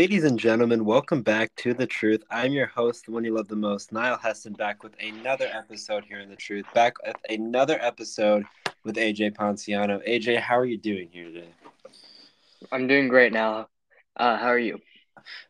Ladies and gentlemen, welcome back to The Truth. I'm your host, the one you love the most, Niall Heston, back with another episode here in The Truth. Back with another episode with AJ Ponciano. AJ, how are you doing here today? I'm doing great now. Uh, how are you?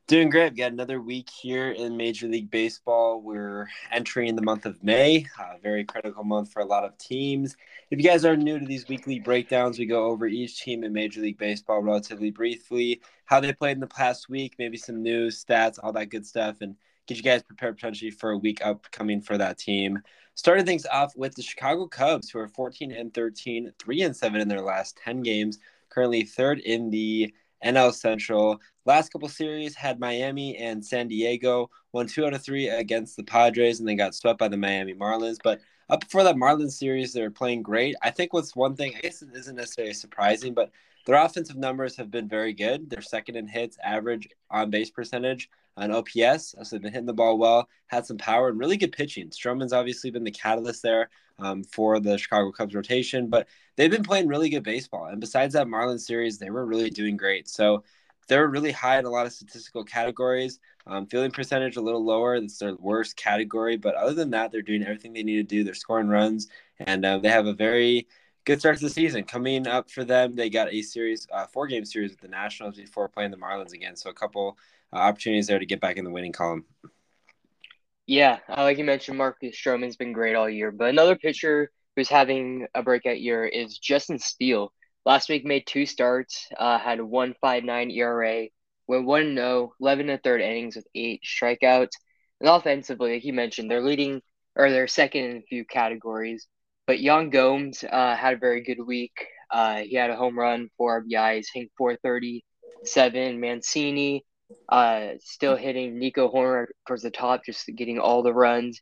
Doing great. We've got another week here in Major League Baseball. We're entering the month of May, a very critical month for a lot of teams. If you guys are new to these weekly breakdowns, we go over each team in Major League Baseball relatively briefly, how they played in the past week, maybe some news, stats, all that good stuff, and get you guys prepared potentially for a week upcoming for that team. Starting things off with the Chicago Cubs, who are 14 and 13, 3 and 7 in their last 10 games, currently third in the NL Central. Last couple series had Miami and San Diego, won two out of three against the Padres, and then got swept by the Miami Marlins. But up before that Marlins series, they're playing great. I think what's one thing, I guess it isn't necessarily surprising, but their offensive numbers have been very good. They're second in hits, average on base percentage, on OPS. So they've been hitting the ball well, had some power, and really good pitching. Stroman's obviously been the catalyst there um, for the Chicago Cubs rotation, but they've been playing really good baseball. And besides that Marlins series, they were really doing great. So they're really high in a lot of statistical categories. Um, fielding percentage a little lower. That's their worst category. But other than that, they're doing everything they need to do. They're scoring runs, and uh, they have a very good start to the season coming up for them. They got a series, uh, four game series with the Nationals before playing the Marlins again. So a couple uh, opportunities there to get back in the winning column. Yeah, like you mentioned, Marcus Stroman's been great all year. But another pitcher who's having a breakout year is Justin Steele. Last week made two starts, uh, had a 1.59 ERA, went 1 0, 11 and third innings with eight strikeouts. And offensively, like you mentioned, they're leading or they're second in a few categories. But Yan Gomes uh, had a very good week. Uh, he had a home run, four RBIs, hitting 437. Mancini uh, still hitting Nico Hoerner towards the top, just getting all the runs.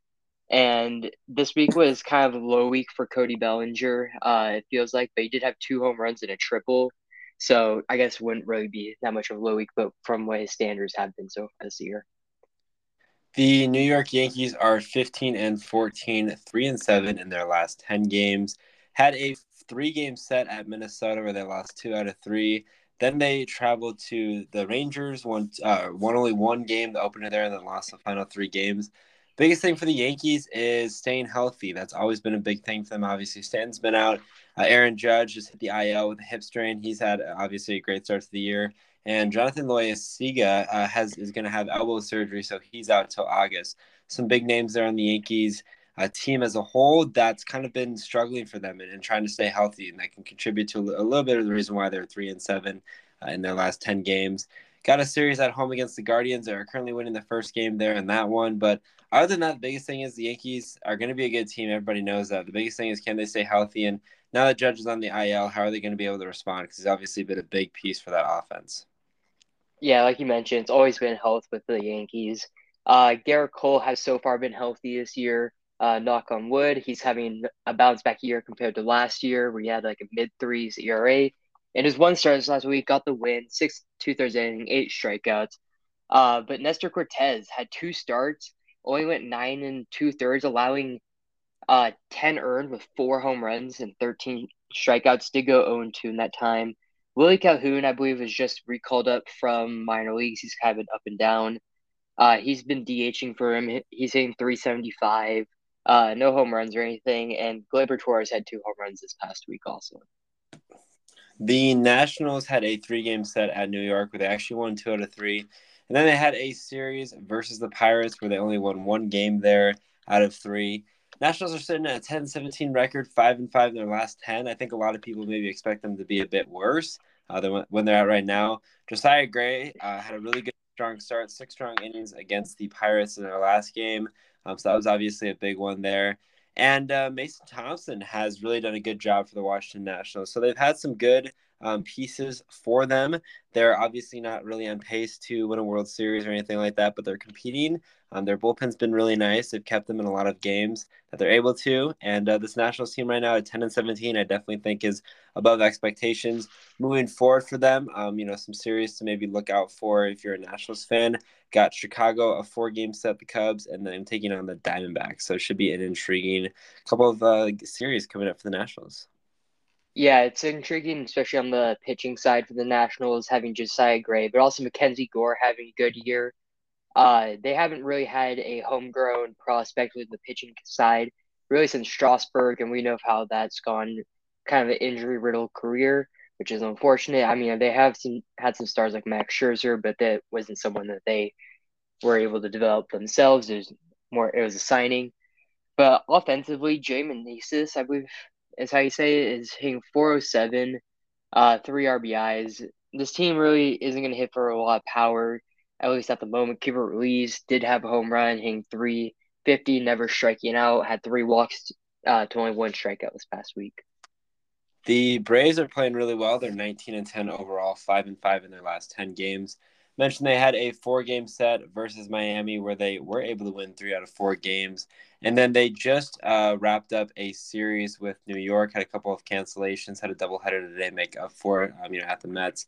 And this week was kind of a low week for Cody Bellinger, uh, it feels like, but he did have two home runs and a triple. So I guess wouldn't really be that much of a low week, but from what his standards have been so far this year. The New York Yankees are 15 and 14, 3 and 7 in their last 10 games. Had a three game set at Minnesota where they lost two out of three. Then they traveled to the Rangers, won, uh, won only one game, the opener there, and then lost the final three games. Biggest thing for the Yankees is staying healthy. That's always been a big thing for them. Obviously, Stanton's been out. Uh, Aaron Judge just hit the IL with a hip strain. He's had obviously a great start to the year. And Jonathan Loaisiga uh, has is going to have elbow surgery, so he's out till August. Some big names there on the Yankees uh, team as a whole that's kind of been struggling for them and, and, trying to stay healthy, and that can contribute to a, little bit of the reason why they're three and seven uh, in their last ten games. Got a series at home against the Guardians. They are currently winning the first game there in that one, but other than that, the biggest thing is the Yankees are going to be a good team. Everybody knows that. The biggest thing is can they stay healthy? And now that Judge is on the IL, how are they going to be able to respond? Because he's obviously been a big piece for that offense. Yeah, like you mentioned, it's always been health with the Yankees. Uh, Gerrit Cole has so far been healthy this year. Uh, knock on wood, he's having a bounce back year compared to last year, where he had like a mid threes ERA. And his one start last week got the win, six two thirds inning, eight strikeouts. Uh, but Nestor Cortes had two starts only went nine and two thirds, allowing uh, 10 earned with four home runs and 13 strikeouts. Did go 0 2 in that time. Willie Calhoun, I believe, was just recalled up from minor leagues. He's kind of been up and down. Uh, he's been DHing for him. He's hitting 375. Uh, no home runs or anything. And Gleyber Torres had two home runs this past week also. The Nationals had a three game set at New York where they actually won two out of three. And then they had a series versus the Pirates where they only won one game there out of three. Nationals are sitting at a 10 17 record, 5 and 5 in their last 10. I think a lot of people maybe expect them to be a bit worse uh, than when they're at right now. Josiah Gray uh, had a really good, strong start, six strong innings against the Pirates in their last game. Um, so that was obviously a big one there. And uh, Mason Thompson has really done a good job for the Washington Nationals. So they've had some good um, pieces for them. They're obviously not really on pace to win a World Series or anything like that, but they're competing. Um, their bullpen's been really nice. They've kept them in a lot of games that they're able to. And uh, this Nationals team right now at 10 and 17, I definitely think is above expectations. Moving forward for them, um, you know, some series to maybe look out for if you're a Nationals fan. Got Chicago a four game set, the Cubs, and then taking on the Diamondbacks. So it should be an intriguing couple of uh, series coming up for the Nationals. Yeah, it's intriguing, especially on the pitching side for the Nationals, having Josiah Gray, but also Mackenzie Gore having a good year. Uh, they haven't really had a homegrown prospect with the pitching side really since Strasburg, and we know how that's gone, kind of an injury riddled career, which is unfortunate. I mean, they have some had some stars like Max Scherzer, but that wasn't someone that they were able to develop themselves. It was more, it was a signing. But offensively, Jamin Nesis, I believe is how you say it, is hitting 407, uh, three RBIs. This team really isn't going to hit for a lot of power, at least at the moment. Keibert Ruiz did have a home run, hitting 350, never striking out, had three walks uh, to only one strikeout this past week. The Braves are playing really well. They're 19 and 10 overall, 5 and 5 in their last 10 games mentioned they had a four game set versus Miami where they were able to win three out of four games. And then they just uh, wrapped up a series with New York, had a couple of cancellations, had a doubleheader today, make up for it, um, you know, at the Mets.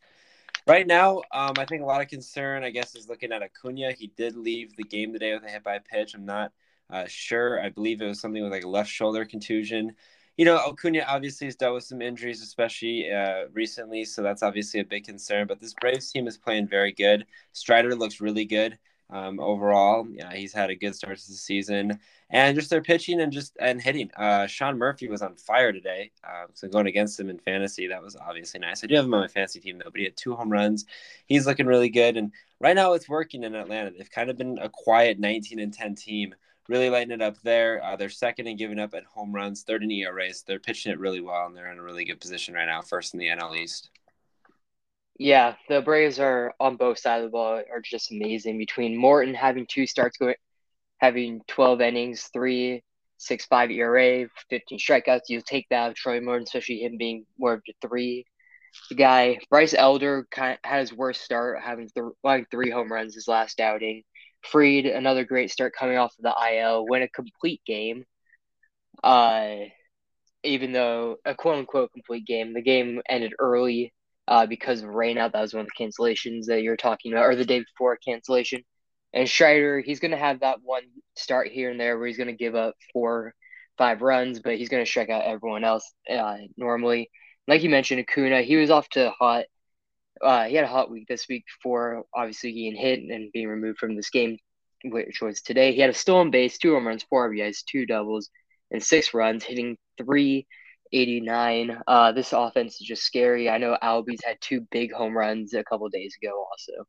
Right now, um, I think a lot of concern, I guess, is looking at Acuna. He did leave the game today with a hit by pitch. I'm not uh, sure. I believe it was something with like a left shoulder contusion you know, Acuna obviously has dealt with some injuries, especially uh, recently, so that's obviously a big concern. But this Braves team is playing very good. Strider looks really good um, overall. Yeah, he's had a good start to the season, and just their pitching and just and hitting. Uh, Sean Murphy was on fire today, uh, so going against him in fantasy, that was obviously nice. I do have him on my fantasy team though, but he had two home runs. He's looking really good, and right now it's working in Atlanta. They've kind of been a quiet 19 and 10 team really lighting it up there. Uh, they're second in giving up at home runs, third in ERAs. They're pitching it really well, and they're in a really good position right now, first in the NL East. Yeah, the Braves are on both sides of the ball are just amazing. Between Morton having two starts going, having twelve innings, three six five ERA, fifteen strikeouts, you'll take that. of Troy Morton, especially him being more of the three the guy. Bryce Elder kind of had his worst start, having th- like three home runs his last outing. Fried, another great start coming off of the IL, win a complete game. Uh, even though a quote unquote complete game, the game ended early uh, because of rain out. That was one of the cancellations that you're talking about, or the day before cancellation. And Strider, he's going to have that one start here and there where he's going to give up four, five runs, but he's going to strike out everyone else uh, normally. Like you mentioned, Acuna, he was off to hot uh, he had a hot week this week before obviously getting hit and being removed from this game, which was today. He had a stolen base, two home runs, four RBIs, two doubles, and six runs, hitting 389. Uh, this offense is just scary. I know Albies had two big home runs a couple days ago, also.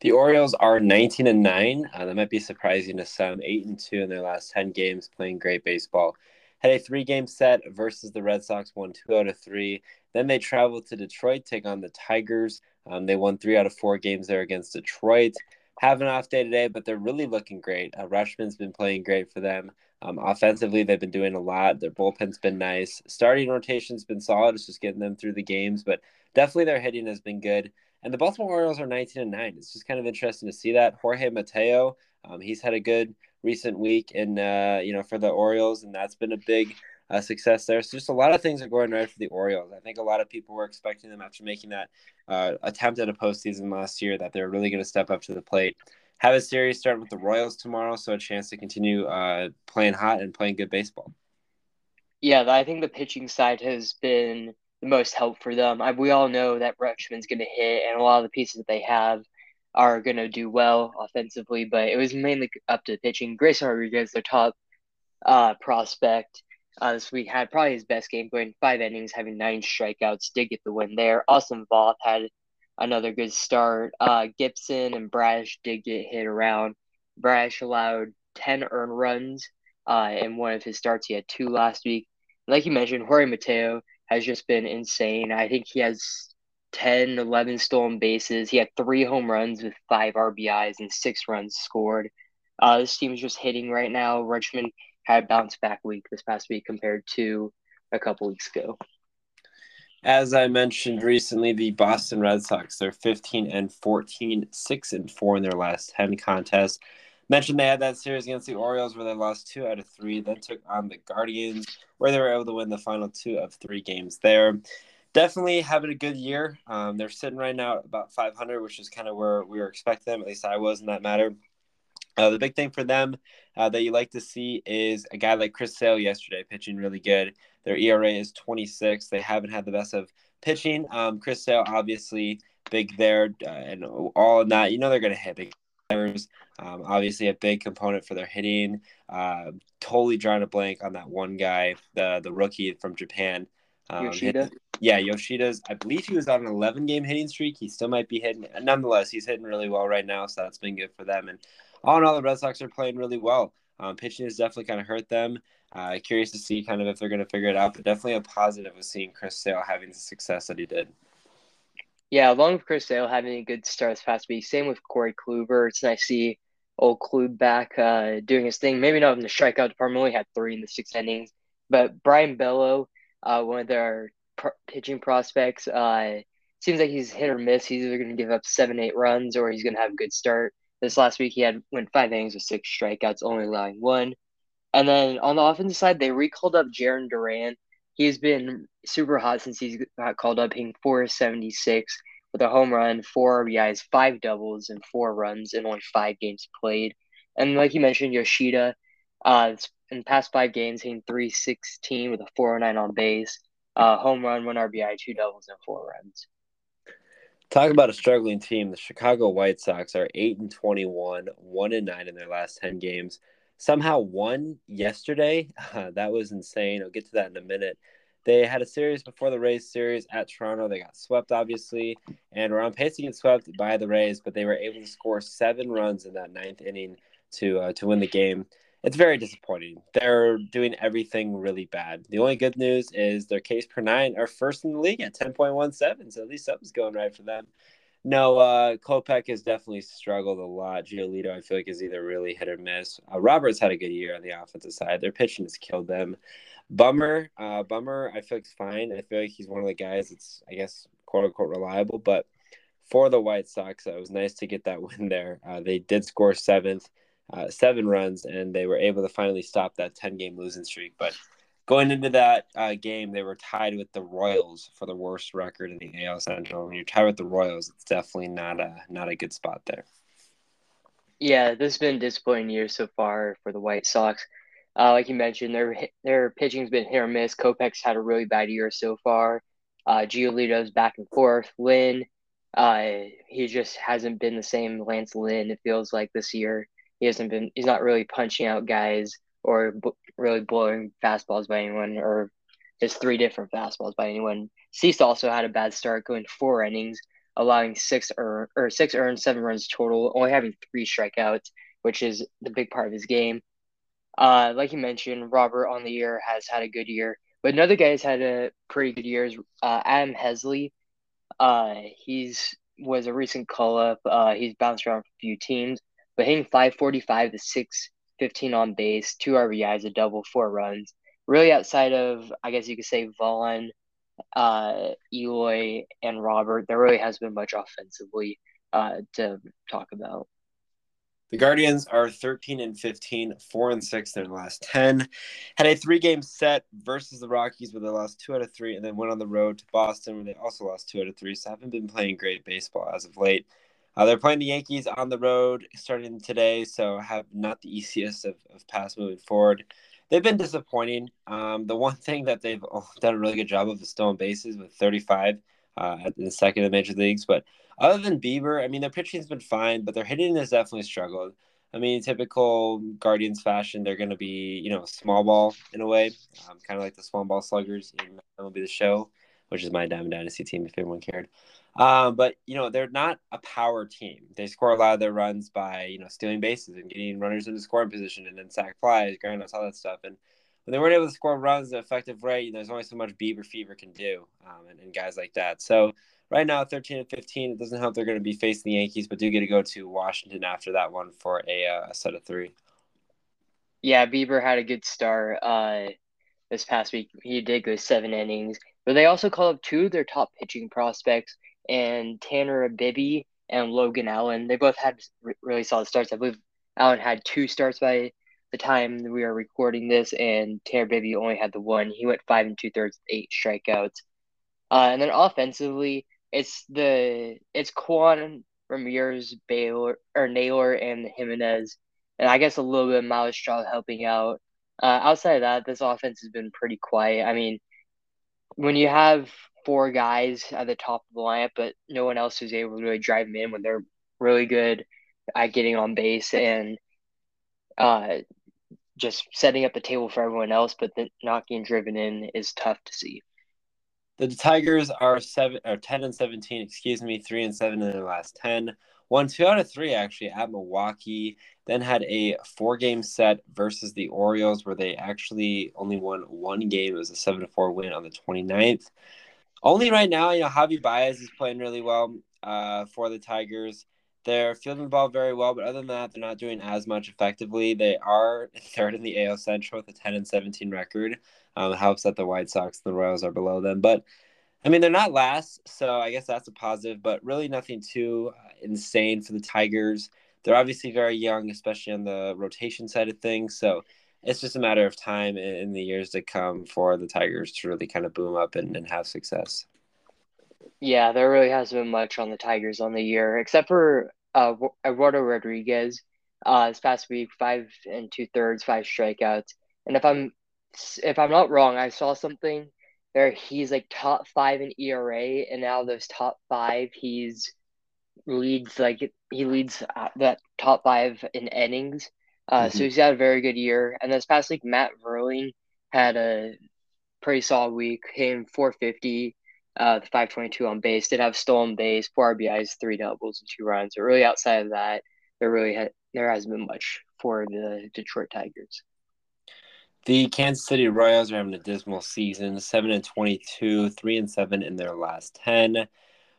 The Orioles are 19 and 9. Uh, that might be surprising to some. 8 and 2 in their last 10 games, playing great baseball had a three game set versus the Red Sox, won two out of three. Then they traveled to Detroit, take on the Tigers. Um, they won three out of four games there against Detroit. Have an off day today, but they're really looking great. Uh, Rutschman's been playing great for them. Um, offensively, they've been doing a lot. Their bullpen's been nice. Starting rotation's been solid. It's just getting them through the games, but definitely their hitting has been good. And the Baltimore Orioles are 19 and 9. It's just kind of interesting to see that. Jorge Mateo, um, he's had a good recent week and uh, you know for the Orioles, and that's been a big uh, success there. So just a lot of things are going right for the Orioles. I think a lot of people were expecting them after making that uh, attempt at a postseason last year that they're really going to step up to the plate. Have a series start with the Royals tomorrow, so a chance to continue uh, playing hot and playing good baseball. Yeah, I think the pitching side has been the most help for them. I, we all know that Rutschman's going to hit, and a lot of the pieces that they have are going to do well offensively, but it was mainly up to pitching. Grayson Rodriguez, their top uh, prospect uh, this week, had probably his best game, going five innings, having nine strikeouts, did get the win there. Austin Voth had another good start. Uh, Gibson and Brash did get hit around. Brash allowed 10 earned runs uh, in one of his starts. He had two last week. Like you mentioned, Jorge Mateo has just been insane. I think he has 10, 11 stolen bases. He had three home runs with five RBIs and six runs scored. Uh, this team is just hitting right now. Richmond had a bounce back week this past week compared to a couple weeks ago. As I mentioned recently, the Boston Red Sox, they're 15 and 14, 6 and 4 in their last 10 contests. Mentioned they had that series against the Orioles where they lost two out of three, then took on the Guardians, where they were able to win the final two of three games there definitely having a good year. Um, they're sitting right now at about 500, which is kind of where we were expecting them. At least I was in that matter. Uh, the big thing for them uh, that you like to see is a guy like Chris Sale yesterday pitching really good. Their ERA is 26. They haven't had the best of pitching. Um, Chris Sale obviously big there, uh, and all in that, you know they're going to hit. big. um, obviously, a big component for their hitting. Uh, totally drawing a blank on that one guy, the the rookie from Japan. Um, Yoshida. Yeah, Yoshida's. I believe he was on an 11 game hitting streak. He still might be hitting. Nonetheless, he's hitting really well right now, so that's been good for them. And all in all, the Red Sox are playing really well. Um, pitching has definitely kind of hurt them. Uh, curious to see kind of if they're going to figure it out, but definitely a positive of seeing Chris Sale having the success that he did. Yeah, along with Chris Sale having a good start this past week, same with Corey Kluber. It's nice to see old Klube back uh, doing his thing. Maybe not in the strikeout department, only had three in the six innings. But Brayan Bello, uh, one of their pr- pitching prospects, uh, seems like he's hit or miss. He's either going to give up seven, eight runs, or he's going to have a good start. This last week, he had went five innings with six strikeouts, only allowing one. And then on the offensive side, they recalled up Jarren Duran he's been super hot since he's got called up, hitting 476 with a home run, four RBIs, five doubles, and four runs in only five games played. And like you mentioned, Yoshida, uh, in past five games, hitting 316 with a 409 on base, uh, home run, one RBI, two doubles, and four runs. Talk about a struggling team. The Chicago White Sox are 8 and 21, 1 and 9 in their last 10 games somehow won yesterday. Uh, that was insane. I'll get to that in a minute. They had a series before the Rays series at Toronto. They got swept, obviously, and were on pace to get swept by the Rays, but they were able to score seven runs in that ninth inning to uh, to win the game. It's very disappointing. They're doing everything really bad. The only good news is their case per nine are first in the league at 10.17, so at least something's going right for them. No, uh, Kopech has definitely struggled a lot. Giolito, I feel like, is either really hit or miss. Uh, Roberts had a good year on the offensive side. Their pitching has killed them. Bummer, uh, Bummer, I feel like he's fine. I feel like he's one of the guys that's, I guess, quote unquote, reliable. But for the White Sox, it was nice to get that win there. Uh, they did score seventh, uh, seven runs, and they were able to finally stop that 10 game losing streak. But going into that uh, game, they were tied with the Royals for the worst record in the AL Central. When you're tied with the Royals, it's definitely not a not a good spot there. Yeah, this has been a disappointing year so far for the White Sox. Uh, like you mentioned, their their pitching's been hit or miss. Kopech's had a really bad year so far. Uh, Giolito's back and forth. Lynn, uh, he just hasn't been the same Lance Lynn. It feels like this year he hasn't been. He's not really punching out guys or b- really blowing fastballs by anyone or just three different fastballs by anyone. Cease also had a bad start, going four innings, allowing six earn or six earned, seven runs total, only having three strikeouts, which is the big part of his game. Uh, like you mentioned, Robert on the year has had a good year, but another guy has had a pretty good year is uh, Adam Haseley. Uh, he's was a recent call up. Uh, he's bounced around a few teams, but hitting 545 to 615 on base, two RBIs, a double, four runs. Really, outside of, I guess you could say, Vaughn, uh, Eloy, and Robert, there really has been much offensively uh, to talk about. The Guardians are 13 and 15, 4 and 6 in their last 10. Had a three game set versus the Rockies where they lost two out of three, and then went on the road to Boston where they also lost two out of three. So haven't been playing great baseball as of late. Uh, they're playing the Yankees on the road starting today, so have not the easiest of, of paths moving forward. They've been disappointing. Um, the one thing that they've done a really good job of is stolen bases with 35 uh, at the second of the major leagues. But other than Bieber, I mean, their pitching's been fine, but their hitting has definitely struggled. I mean, typical Guardians fashion, they're going to be, you know, small ball in a way, um, kind of like the small ball sluggers in MLB The Show, which is my Diamond Dynasty team, if anyone cared. Um, but you know they're not a power team. They score a lot of their runs by you know stealing bases and getting runners into scoring position and then sack flies, groundouts, all that stuff. And when they weren't able to score runs at an effective rate, there's only so much Bieber fever can do, um, and, and, guys like that. So right now, 13 and 15, it doesn't help they're going to be facing the Yankees, but do get to go to Washington after that one for a, uh, a set of three. Yeah, Bieber had a good start uh, this past week. He did go seven innings, but they also called up two of their top pitching prospects and Tanner Bibee and Logan Allen. They both had really solid starts. I believe Allen had two starts by the time we are recording this, and Tanner Bibee only had the one. He went five and two thirds, eight strikeouts. Uh, and then offensively, it's the it's Kwan Ramirez, Baylor or Naylor, and Jimenez and I guess a little bit of Myles Straw helping out. Uh, outside of that, this offense has been pretty quiet. I mean, when you have four guys at the top of the lineup, but no one else is able to really drive them in when they're really good at getting on base and uh, just setting up the table for everyone else, but not getting driven in is tough to see. The Tigers are seven or ten and seventeen, excuse me, three and seven in their last ten. Won two out of three actually at Milwaukee. Then had a four game set versus the Orioles where they actually only won one game. It was a seven to four win on the 29th. Only right now, you know, Javi Baez is playing really well uh, for the Tigers. They're fielding the ball very well, but other than that, they're not doing as much effectively. They are third in the AL Central with a 10 and 17 record. Um, it helps that the White Sox and the Royals are below them, but I mean they're not last, so I guess that's a positive. But really, nothing too uh, insane for the Tigers. They're obviously very young, especially on the rotation side of things. So it's just a matter of time in the years to come for the Tigers to really kind of boom up and, and have success. Yeah, there really hasn't been much on the Tigers on the year, except for uh, Eduardo Rodriguez. Uh, this past week, five and two thirds, five strikeouts. And if I'm if I'm not wrong, I saw something there. He's like top five in ERA, and now those top five, he's leads like he leads uh, that top five in innings. Uh, mm-hmm. So he's had a very good year. And this past week, Matt Vierling had a pretty solid week. Him 450, uh, 522 on base. Did have stolen base, four RBIs, three doubles, and two runs. But really, outside of that, there really had there hasn't been much for the Detroit Tigers. The Kansas City Royals are having a dismal season, seven and twenty-two, three and seven in their last ten.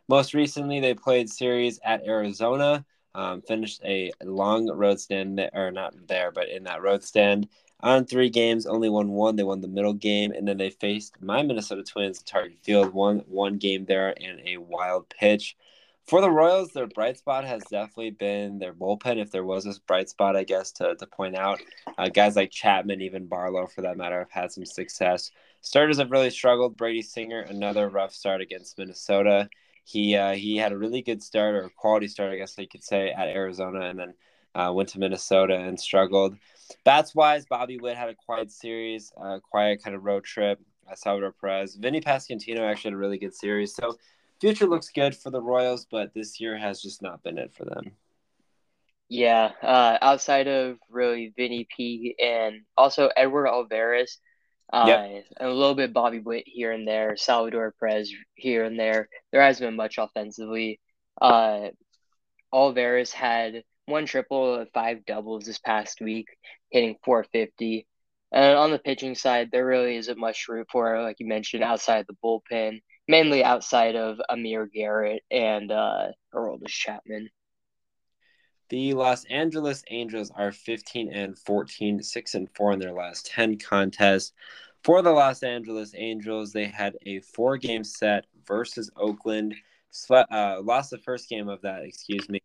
Most recently, they played series at Arizona. Um, finished a long road stand, or not there, but in that road stand on three games, only won one. They won the middle game, and then they faced my Minnesota Twins Target Field. One one game there and a wild pitch. For the Royals, their bright spot has definitely been their bullpen. If there was a bright spot, I guess to, to point out, uh, guys like Chapman, even Barlow, for that matter, have had some success. Starters have really struggled. Brady Singer, another rough start against Minnesota. He uh, he had a really good start or quality start, I guess you could say, at Arizona, and then uh, went to Minnesota and struggled. Bats wise, Bobby Witt had a quiet series, quiet kind of road trip. Uh, Salvador Perez, Vinny Pasquantino actually had a really good series. So future looks good for the Royals, but this year has just not been it for them. Yeah, uh, outside of really Vinny P and also Edward Alvarez, uh, yep. a little bit Bobby Witt here and there, Salvador Perez here and there. There hasn't been much offensively. Uh, Alvarez had one triple, five doubles this past week, hitting 450. And on the pitching side, there really isn't much room for, like you mentioned, outside the bullpen, mainly outside of Amir Garrett and uh, Aroldis Chapman. The Los Angeles Angels are 15 and 14, 6 and 4 in their last 10 contests. For the Los Angeles Angels, they had a four game set versus Oakland. Uh, lost the first game of that, excuse me,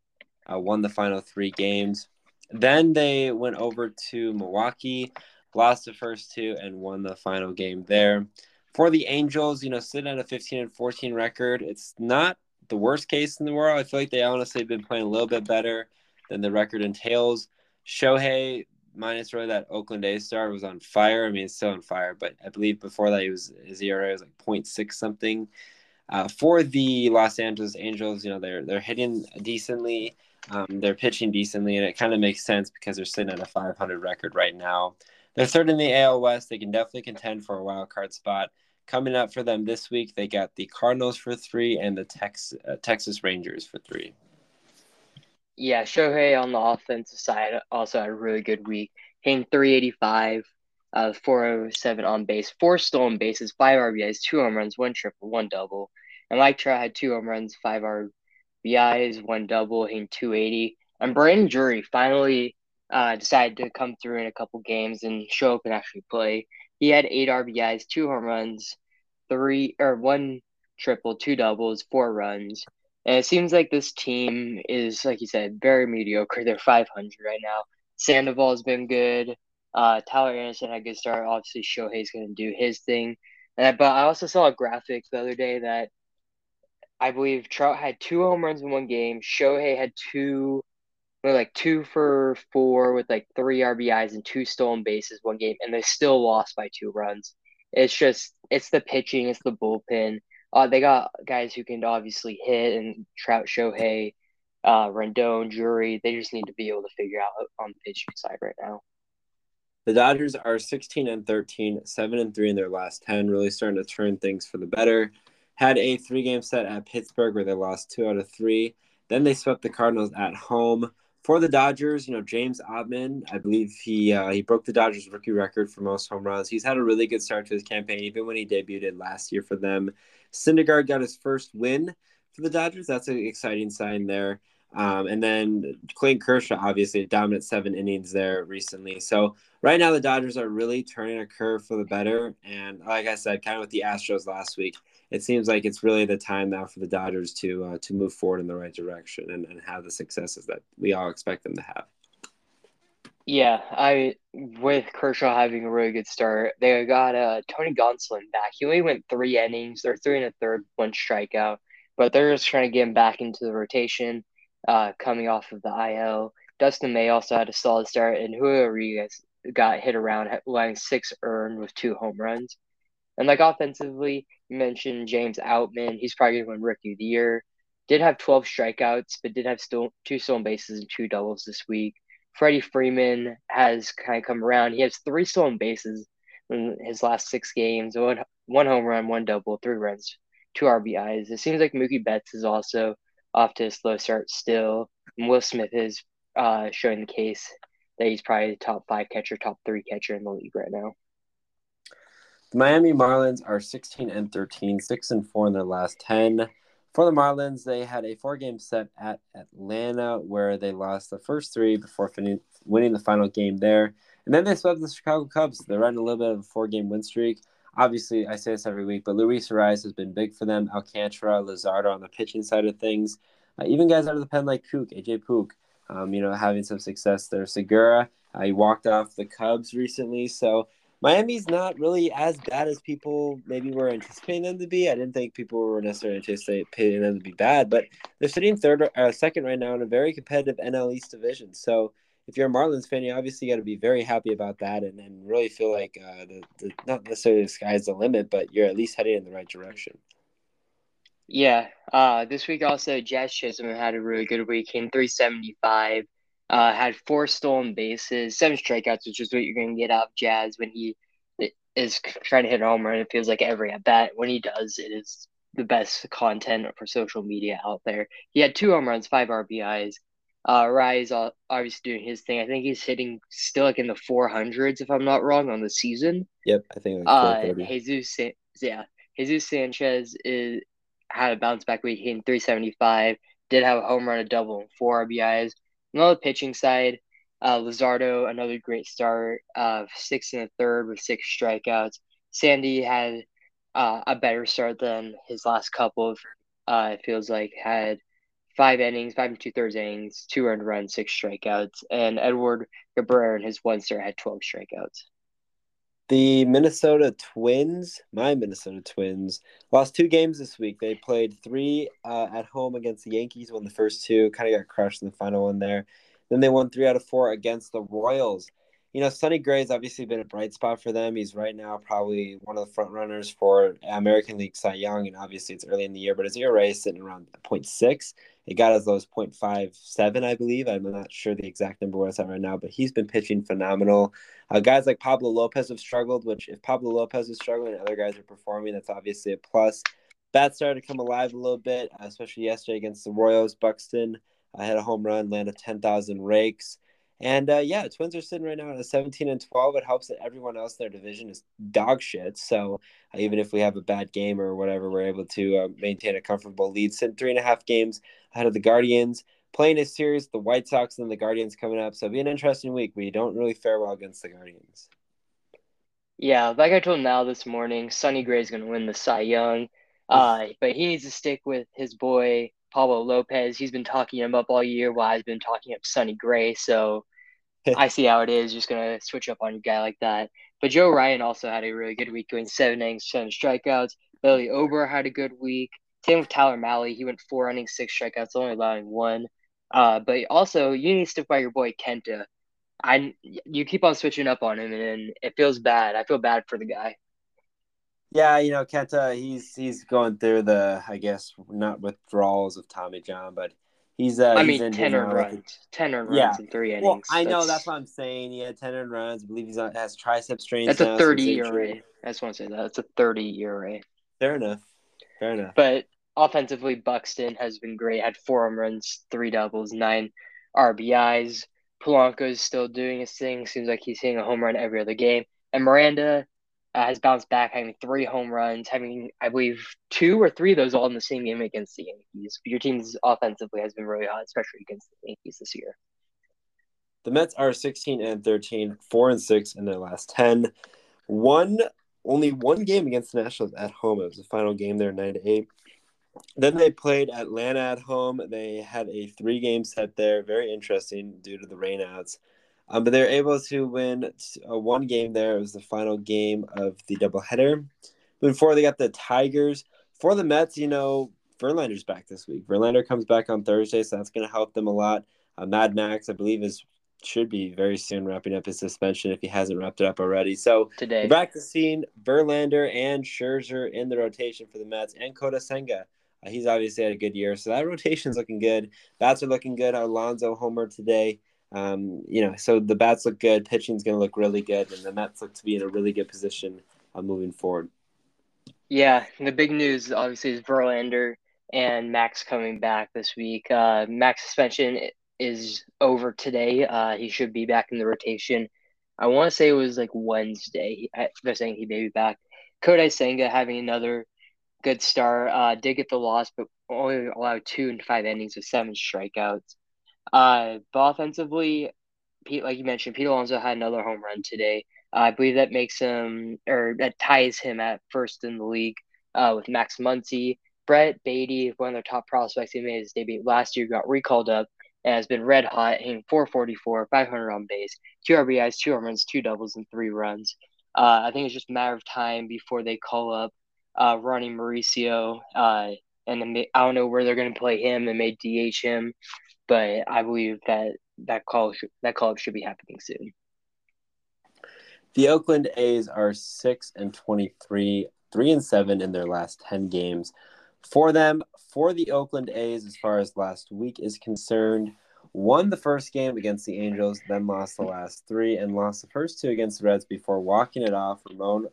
uh, won the final three games. Then they went over to Milwaukee, lost the first two, and won the final game there. For the Angels, you know, sitting at a 15 and 14 record, it's not the worst case in the world. I feel like they honestly have been playing a little bit better than the record entails. Shohei, minus really that Oakland A star, was on fire. I mean, it's still on fire, but I believe before that he was his ERA was like 0.6 something. Uh, for the Los Angeles Angels, you know, they're they're hitting decently. Um, they're pitching decently, and it kind of makes sense because they're sitting at a 500 record right now. They're third in the AL West. They can definitely contend for a wild card spot. Coming up for them this week, they got the Cardinals for three and the Tex- uh, Texas Rangers for three. Yeah, Shohei on the offensive side also had a really good week. Hitting 385, uh, 407 on base, four stolen bases, five RBIs, two home runs, one triple, one double. And Mike Trout had two home runs, five RBIs, one double, hitting 280. And Brandon Drury finally uh, decided to come through in a couple games and show up and actually play. He had eight RBIs, two home runs, three or one triple, two doubles, four runs. And it seems like this team is, like you said, very mediocre. They're 500 right now. Sandoval has been good. Uh, Tyler Anderson had a good start. Obviously, Shohei's going to do his thing. And, but I also saw a graphic the other day that I believe Trout had two home runs in one game. Shohei had two like two for four with like three RBIs and two stolen bases one game, and they still lost by two runs. It's just it's the pitching, it's the bullpen. Uh, they got guys who can obviously hit and Trout, Shohei, uh, Rendon, Drury. They just need to be able to figure out on the pitching side right now. The Dodgers are 16 and 13, 7 and 3 in their last 10, really starting to turn things for the better. Had a three game set at Pittsburgh where they lost two out of three. Then they swept the Cardinals at home. For the Dodgers, you know, James Outman, I believe he uh, he broke the Dodgers rookie record for most home runs. He's had a really good start to his campaign, even when he debuted last year for them. Syndergaard got his first win for the Dodgers. That's an exciting sign there. Um, and then Clayton Kershaw, obviously, dominant seven innings there recently. So right now, the Dodgers are really turning a curve for the better. And like I said, kind of with the Astros last week, it seems like it's really the time now for the Dodgers to uh, to move forward in the right direction and, and have the successes that we all expect them to have. Yeah, I with Kershaw having a really good start, they got uh Tony Gonsolin back. He only went three innings, or three and a third, one strikeout, but they're just trying to get him back into the rotation uh, coming off of the IL. Dustin May also had a solid start, and Julio Rodriguez got hit around, letting six earned with two home runs. And like offensively, mentioned James Outman. He's probably going to win Rookie of the Year. Did have 12 strikeouts, but did have still two stolen bases and two doubles this week. Freddie Freeman has kind of come around. He has three stolen bases in his last six games. One one home run, one double, three runs, two RBIs. It seems like Mookie Betts is also off to a slow start still. And Will Smith is uh, showing the case that he's probably the top five catcher, top three catcher in the league right now. The Miami Marlins are 16 and 13, 6 and 4 in their last 10. For the Marlins, they had a four game set at Atlanta where they lost the first three before fin- winning the final game there. And then they swept the Chicago Cubs. They're running a little bit of a four game win streak obviously I say this every week, but Luis Arraez has been big for them. Alcantara, Luzardo on the pitching side of things, uh, even guys out of the pen like Puk, AJ Puk, um, you know, having some success there. Segura, uh, he walked off the Cubs recently, so Miami's not really as bad as people maybe were anticipating them to be. I didn't think people were necessarily anticipating them to be bad, but they're sitting third, uh, second right now in a very competitive NL East division. So if you're a Marlins fan, you obviously got to be very happy about that and, and really feel like uh, the, the not necessarily the sky's the limit, but you're at least heading in the right direction. Yeah. Uh, this week also, Jazz Chisholm had a really good week. in 375, uh, had four stolen bases, seven strikeouts, which is what you're going to get out of Jazz when he is trying to hit a home run. It feels like every at bat. When he does, it is the best content for social media out there. He had two home runs, five RBIs. Uh, Rise obviously doing his thing. I think he's hitting still like in the 400s, if I'm not wrong, on the season. Yep, I think. Like uh, Jesus, yeah, Jesus Sanchez is had a bounce back week, hitting 375. Did have a home run, a double, and four RBIs. On the pitching side, uh, Luzardo, another great start, uh, six and a third with six strikeouts. Sandy had uh, a better start than his last couple of. Uh, it feels like had five innings, five and two thirds innings, two earned runs, six strikeouts, and Edward Cabrera in his one start had twelve strikeouts. The Minnesota Twins, my Minnesota Twins, lost two games this week. They played three uh, at home against the Yankees, won the first two, kind of got crushed in the final one there. Then they won three out of four against the Royals you know, Sonny Gray's obviously been a bright spot for them. He's right now probably one of the front runners for American League Cy Young, and obviously it's early in the year, but his ERA is sitting around 0.6. It got as low as 0.57, I believe. I'm not sure the exact number where it's at right now, but he's been pitching phenomenal. Uh, guys like Pablo Lopez have struggled, which if Pablo Lopez is struggling and other guys are performing, that's obviously a plus. Bats started to come alive a little bit, especially yesterday against the Royals. Buxton I had a home run, landed 10,000 rakes. And uh, yeah, Twins are sitting right now at a 17 and 12. It helps that everyone else in their division is dog shit. So uh, even if we have a bad game or whatever, we're able to uh, maintain a comfortable lead. Sitting three and a half games ahead of the Guardians. Playing a series, the White Sox and the Guardians coming up. So it'll be an interesting week. We don't really fare well against the Guardians. Yeah, like I told Now this morning, Sonny Gray is going to win the Cy Young. Uh, but he needs to stick with his boy Pablo Lopez. He's been talking him up all year while I've been talking up Sonny Gray. So I see how it is. Just gonna switch up on a guy like that. But Joe Ryan also had a really good week, going seven innings, seven strikeouts. Bailey Ober had a good week. Same with Tyler Mahle. He went four innings, six strikeouts, only allowing one. Uh, but also you need to stick by your boy Kenta. I you keep on switching up on him, and it feels bad. I feel bad for the guy. Yeah, you know Kenta, he's he's going through the I guess not withdrawals of Tommy John, but he's uh, I he's mean, ten earned runs, ten earned Yeah. runs in three innings. Well, I know That's- that's what I'm saying. He had ten earned runs. I believe he's on, has tricep strains. That's now a since 30 injury. ERA. I just want to say that. That's a 30 ERA. Fair enough. Fair enough. But offensively, Buxton has been great. Had four home runs, three doubles, nine RBIs. Polanco is still doing his thing. Seems like he's hitting a home run every other game. And Miranda uh, has bounced back, having three home runs, having, I believe, two or three of those all in the same game against the Yankees. Your team's offensively has been really hot, especially against the Yankees this year. The Mets are 16 and 13, 4 and 6 in their last 10. One only one game against the Nationals at home. It was the final game there, 9 to 8. Then they played Atlanta at home. They had a three game set there. Very interesting due to the rainouts. Um, but they were able to win uh, one game there. It was the final game of the doubleheader. Moving forward, they got the Tigers. For the Mets, you know, Verlander's back this week. Verlander comes back on Thursday, so that's going to help them a lot. Uh, Mad Max, I believe, is should be very soon wrapping up his suspension if he hasn't wrapped it up already. So Today, back to seeing Verlander and Scherzer in the rotation for the Mets and Kodai Senga. Uh, he's obviously had a good year, so that rotation's looking good. Bats are looking good. Alonso homer today. Um, you know, so the bats look good. Pitching's going to look really good, and the Mets look to be in a really good position uh, moving forward. Yeah, the big news obviously is Verlander and Max coming back this week. Uh, Max suspension is over today. Uh, he should be back in the rotation. I want to say it was like Wednesday. They're saying he may be back. Kodai Senga having another good start. Uh, did get the loss, but only allowed two and five innings with seven strikeouts. Uh, but offensively, Pete, like you mentioned, Pete Alonso had another home run today. I believe that makes him or that ties him at first in the league uh, with Max Muncy. Brett Baty, one of their top prospects, he made his debut last year, got recalled up and has been red hot, hitting 444, 500 on base, two RBIs, two home runs, two doubles, and three runs. Uh, I think it's just a matter of time before they call up uh, Ronnie Mauricio. Uh, and then they, I don't know where they're going to play him. They may DH him, but I believe that that call should, that call up should be happening soon. The Oakland A's are six and twenty-three, three and seven in their last ten games. For them, for the Oakland A's, as far as last week is concerned, won the first game against the Angels, then lost the last three, and lost the first two against the Reds before walking it off. Ramon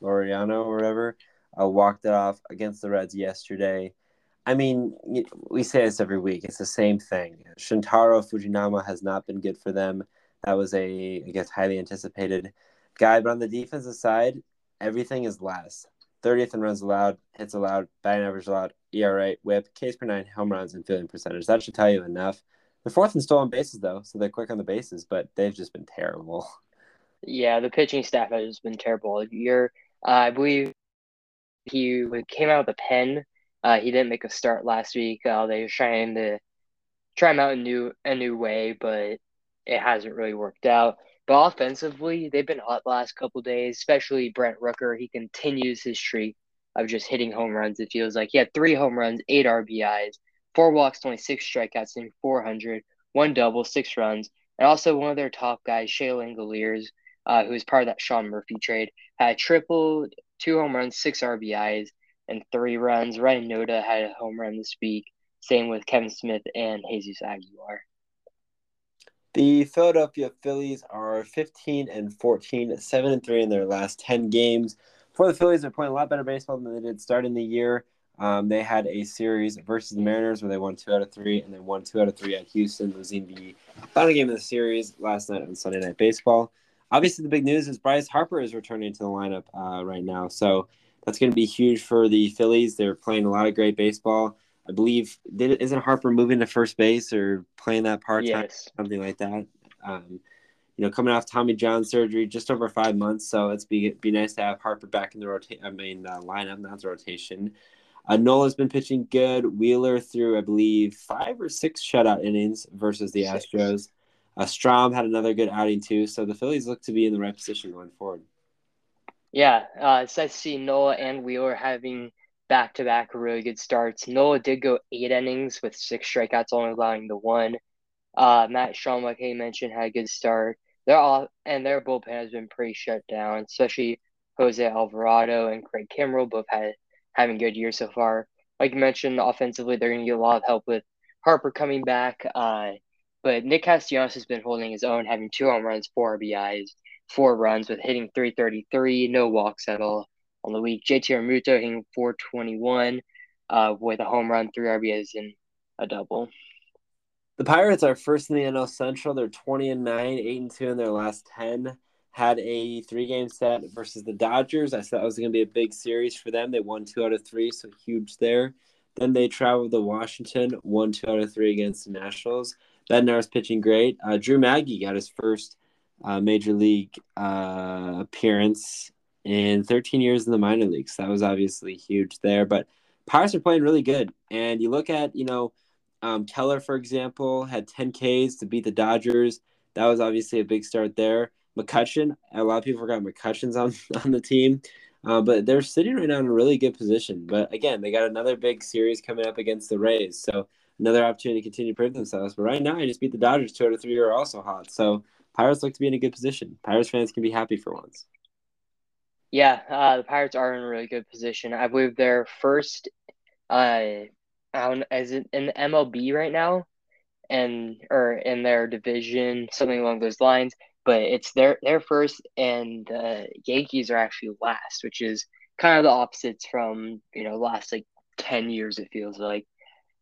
Laureano or whatever uh, walked it off against the Reds yesterday. I mean, we say this every week. It's the same thing. Shintaro Fujinami has not been good for them. That was a, I guess, highly anticipated guy. But on the defensive side, everything is less. 30th in runs allowed, hits allowed, batting average allowed, ERA, whip, Ks per nine, home runs, and fielding percentage. That should tell you enough. They're fourth in stolen bases, though, so they're quick on the bases, but they've just been terrible. Yeah, the pitching staff has been terrible You're, Uh, I believe he came out with a pen. Uh, he didn't make a start last week. Uh, they were trying to try him out a new a new way, but it hasn't really worked out. But offensively, they've been hot the last couple days, especially Brent Rooker. He continues his streak of just hitting home runs. It feels like he had three home runs, eight RBIs, four walks, 26 strikeouts, and 400, one double, six runs. And also one of their top guys, Shea Langeliers, uh, who was part of that Sean Murphy trade, had triple, two home runs, six RBIs, and three runs. Ryan Noda had a home run this week. Same with Kevin Smith and Jesus Aguilar. The Philadelphia Phillies are 15 and 14, 7 and 3 in their last 10 games. For the Phillies, they're playing a lot better baseball than they did starting the year. Um, they had a series versus the Mariners where they won two out of three, and they won two out of three at Houston, losing the final game of the series last night on Sunday Night Baseball. Obviously, the big news is Bryce Harper is returning to the lineup uh, right now, so that's going to be huge for the Phillies. They're playing a lot of great baseball. I believe isn't Harper moving to first base or playing that part time, Yes. something like that. Um, you know, coming off Tommy John surgery, just over five months, so it's be be nice to have Harper back in the rotation. I mean, uh, lineup, not the rotation. Uh, Nola's been pitching good. Wheeler threw, I believe, five or six shutout innings versus the. Astros. Uh, Strahm had another good outing too, so the Phillies look to be in the right position going forward. Yeah, uh, it's nice to see Noah and Wheeler having back to back really good starts. Noah did go eight innings with six strikeouts, only allowing the one. Uh, Matt Strahm, like he mentioned, had a good start. They're all and their bullpen has been pretty shut down, especially Jose Alvarado and Craig Kimbrel both had having good years so far. Like you mentioned, offensively they're going to get a lot of help with Harper coming back. Uh, but Nick Castellanos has been holding his own, having two home runs, four RBIs, four runs with hitting 333, no walks at all on the week. JT Realmuto hitting 421 uh, with a home run, three RBIs, and a double. The Pirates are first in the NL Central. They're 20 and 9, 8 and 2 in their last 10. Had a three game set versus the Dodgers. I thought it was going to be a big series for them. They won two out of three, so huge there. Then they traveled to Washington, won two out of three against the Nationals. Bednar's pitching great. Uh, Drew Maggi got his first uh, major league uh, appearance in 13 years in the minor leagues. That was obviously huge there. But Pirates are playing really good. And you look at, you know, um, Keller, for example, had 10 Ks to beat the Dodgers. That was obviously a big start there. McCutchen, a lot of people forgot McCutchen's on, on the team. Uh, but they're sitting right now in a really good position. But again, they got another big series coming up against the Rays. So another opportunity to continue to prove themselves. But right now, I just beat the Dodgers two out of three are also hot. So Pirates look to be in a good position. Pirates fans can be happy for once. Yeah, uh, the Pirates are in a really good position. I believe they're first, uh, as in the MLB right now, and or in their division, something along those lines. But it's their their first, and the Yankees are actually last, which is kind of the opposites from you know last like ten years. It feels like.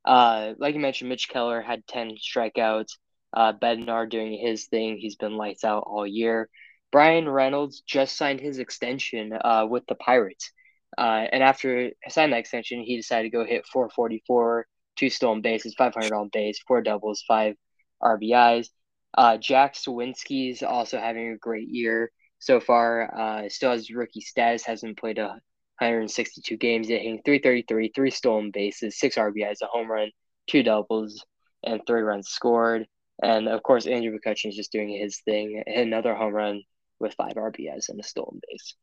Uh, like you mentioned, Mitch Keller had ten strikeouts. Uh, Bednar doing his thing. He's been lights out all year. Bryan Reynolds just signed his extension uh, with the Pirates. Uh, and after signing that extension, he decided to go hit 444, two stolen bases, 500 on base, four doubles, five RBIs. Uh, Jack Suwinski's also having a great year so far. Uh, still has rookie status, hasn't played a 162 games yet, hitting 333, three stolen bases, six RBIs, a home run, two doubles, and three runs scored. And of course, Andrew McCutchen is just doing his thing. Hit another home run with five RBIs and a stolen base.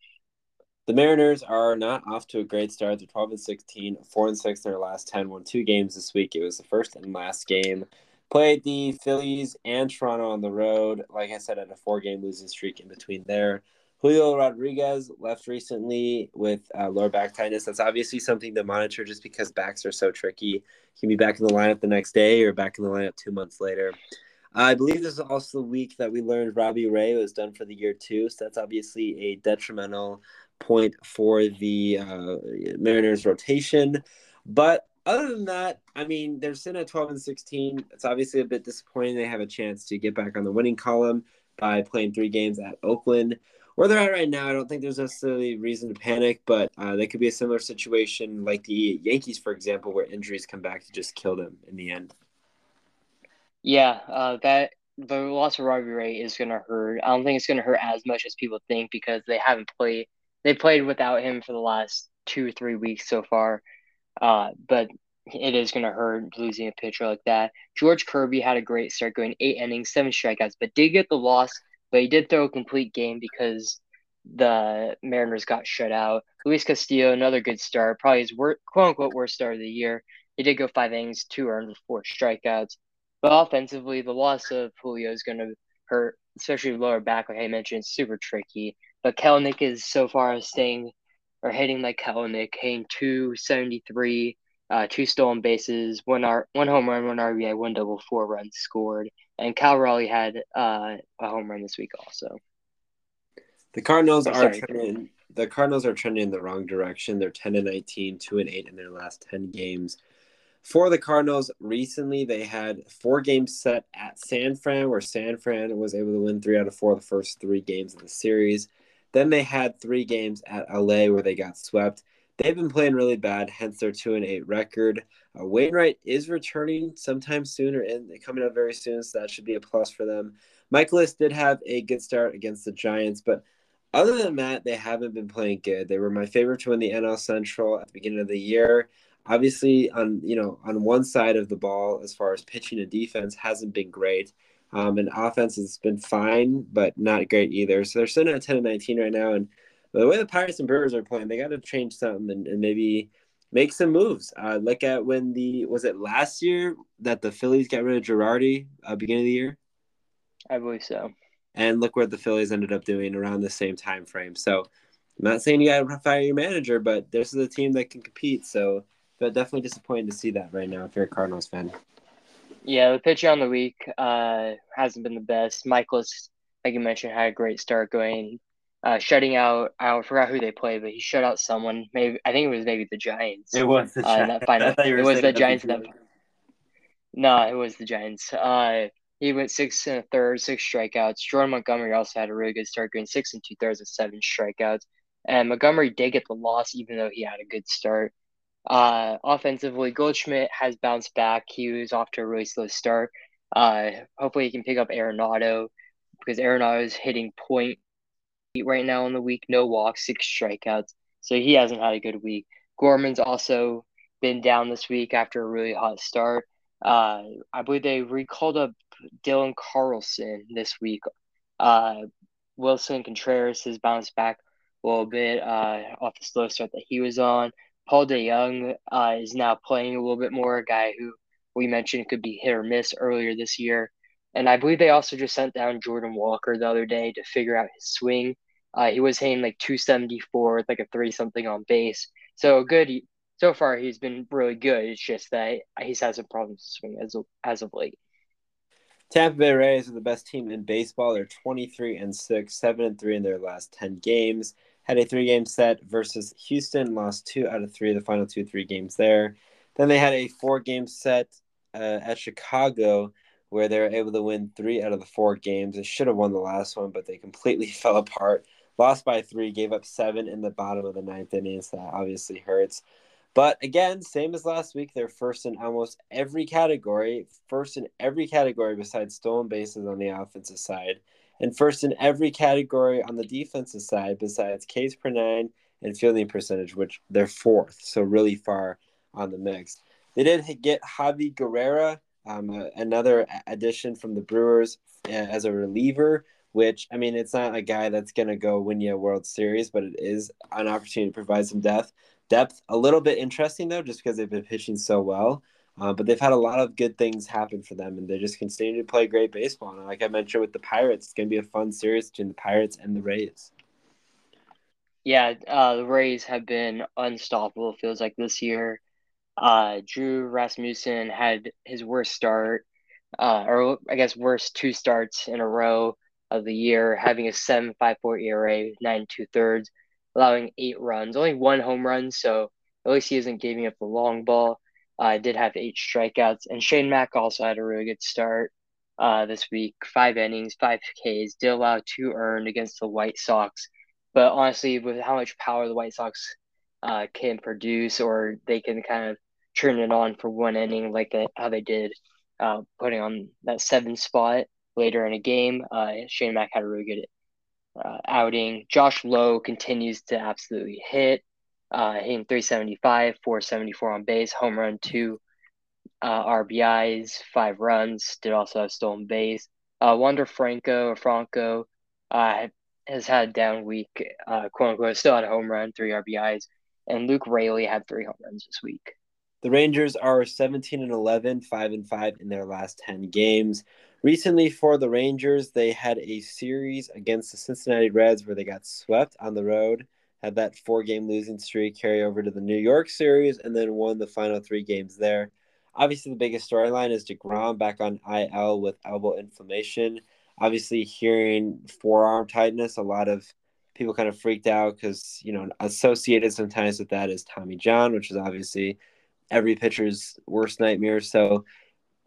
The Mariners are not off to a great start. They're 12 and 16, 4 and 6 in their last 10, won two games this week. It was the first and last game. Played the Phillies and Toronto on the road. Like I said, at a four game losing streak in between there. Julio Rodriguez left recently with uh, lower back tightness. That's obviously something to monitor just because backs are so tricky. He can be back in the lineup the next day or back in the lineup two months later. I believe this is also the week that we learned Robbie Ray was done for the year too. So that's obviously a detrimental point for the uh, Mariners rotation. But other than that, I mean, they're sitting at 12 and 16. It's obviously a bit disappointing. They have a chance to get back on the winning column by playing three games at Oakland. Where they're at right now, I don't think there's necessarily reason to panic, but uh, they could be a similar situation like the Yankees, for example, where injuries come back to just kill them in the end. Yeah, uh, that the loss of Robbie Ray is going to hurt. I don't think it's going to hurt as much as people think because they haven't played. They played without him for the last two or three weeks so far. Uh, but it is going to hurt losing a pitcher like that. George Kirby had a great start, going eight innings, seven strikeouts, but did get the loss. But he did throw a complete game because the Mariners got shut out. Luis Castillo, another good start, probably his worst, quote unquote worst start of the year. He did go five innings, two earned four strikeouts. But offensively, the loss of Julio is going to hurt, especially lower back, like I mentioned, super tricky. But Kelenic is so far staying or hitting like Kelenic, hitting 273, uh, two stolen bases, one R, one home run, one RBI, one double, four runs scored. And Cal Raleigh had uh, a home run this week also. The Cardinals oh, are trending. The Cardinals are trending in the wrong direction. They're 10 and 19, 2 and 8 in their last 10 games for the Cardinals, recently they had four games set at San Fran, where San Fran was able to win three out of four of the first three games of the series. Then they had three games at LA where they got swept. They've been playing really bad, hence their two and eight record. Uh, Wainwright is returning sometime sooner and coming up very soon, so that should be a plus for them. Mikolas did have a good start against the Giants, but other than that, they haven't been playing good. They were my favorite to win the NL Central at the beginning of the year obviously on you know on one side of the ball as far as pitching and defense hasn't been great um, and offense has been fine but not great either so they're sitting at 10 and 19 right now and the way the pirates and brewers are playing they got to change something and, and maybe make some moves. Uh, look at when the was it last year that the Phillies got rid of Girardi uh, beginning of the year. I believe so. And look what the Phillies ended up doing around the same time frame. So I'm not saying you got to fire your manager, but this is a team that can compete. So, but definitely disappointed to see that right now if you're a Cardinals fan. Yeah, the pitcher on the week uh, hasn't been the best. Mikolas, like you mentioned, had a great start going, uh, shutting out. I forgot who they played, but he shut out someone. Maybe I think it was maybe the Giants. It was the uh, Giants. final. it was the Giants. That... No, it was the Giants. Uh, he went six and a third, six strikeouts. Jordan Montgomery also had a really good start, going six and two thirds with seven strikeouts. And Montgomery did get the loss, even though he had a good start. Uh, offensively, Goldschmidt has bounced back. He was off to a really slow start. Uh, hopefully, he can pick up Arenado because Arenado is hitting point right now in the week. No walks, six strikeouts. So he hasn't had a good week. Gorman's also been down this week after a really hot start. Uh, I believe they recalled up Dylan Carlson this week. Uh, Willson Contreras has bounced back a little bit uh, off the slow start that he was on. Paul DeJong uh, is now playing a little bit more, a guy who we mentioned could be hit or miss earlier this year. And I believe they also just sent down Jordan Walker the other day to figure out his swing. Uh, he was hitting like 274 with like a three something on base. So good. So far, he's been really good. It's just that he's had some problems swing as as of late. Tampa Bay Rays are the best team in baseball. They're 23 and 6, 7 and 3 in their last 10 games had a three game set versus Houston, lost two out of three, the final two, three games there. Then they had a four game set uh, at Chicago where they were able to win three out of the four games. They should have won the last one, but they completely fell apart. Lost by three, gave up seven in the bottom of the ninth inning, so that obviously hurts. But again, same as last week, they're first in almost every category, first in every category besides stolen bases on the offensive side and first in every category on the defensive side besides Ks per nine and fielding percentage, which they're fourth, so really far on the mix. They did get Javi Guerrera, um, uh, another addition from the Brewers uh, as a reliever, which, I mean, it's not a guy that's going to go win you a World Series, but it is an opportunity to provide some depth. Depth, a little bit interesting, though, just because they've been pitching so well. Uh, but they've had a lot of good things happen for them, and they're just continue to play great baseball. And like I mentioned with the Pirates, it's going to be a fun series between the Pirates and the Rays. Yeah, uh, the Rays have been unstoppable. Feels like this year. Uh, Drew Rasmussen had his worst start, uh, or I guess worst two starts in a row of the year, having a seven five four ERA, nine two thirds, allowing eight runs, only one home run. So at least he isn't giving up the long ball. I did have eight strikeouts, and Shane Mack also had a really good start uh, this week. Five innings, five Ks, did allow two earned against the White Sox. But honestly, with how much power the White Sox uh, can produce, or they can kind of turn it on for one inning, like that, how they did, uh, putting on that seven spot later in a game. Uh, Shane Mack had a really good uh, outing. Josh Lowe continues to absolutely hit uh, hitting 375, 474 on base, home run, two uh, RBIs, five runs. Did also have stolen base. Uh, Wander Franco or Franco uh, has had a down week, uh, quote unquote. Still had a home run, three RBIs, and Luke Raley had three home runs this week. The Rangers are 17 and 11, 5 and 5 in their last 10 games. Recently, for the Rangers, they had a series against the Cincinnati Reds where they got swept on the road had that four game losing streak carry over to the New York series, and then won the final three games there. Obviously, the biggest storyline is DeGrom back on IL with elbow inflammation. Obviously, hearing forearm tightness, a lot of people kind of freaked out because, you know, associated sometimes with that is Tommy John, which is obviously every pitcher's worst nightmare. So,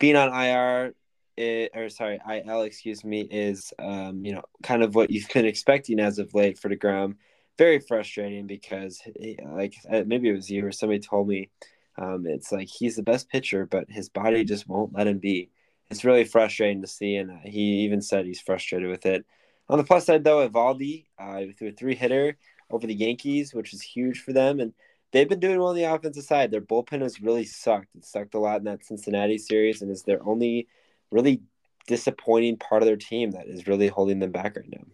being on IR, it, or sorry, IL, excuse me, is, um, you know, kind of what you've been expecting as of late for DeGrom very frustrating because like uh, maybe it was you or somebody told me um, it's like he's the best pitcher, but his body just won't let him be. It's really frustrating to see, and he even said he's frustrated with it. On the plus side, though, Eovaldi uh, threw a three hitter over the Yankees, which is huge for them, and they've been doing well on the offensive side. Their bullpen has really sucked. It sucked a lot in that Cincinnati series, and is their only really disappointing part of their team that is really holding them back right now.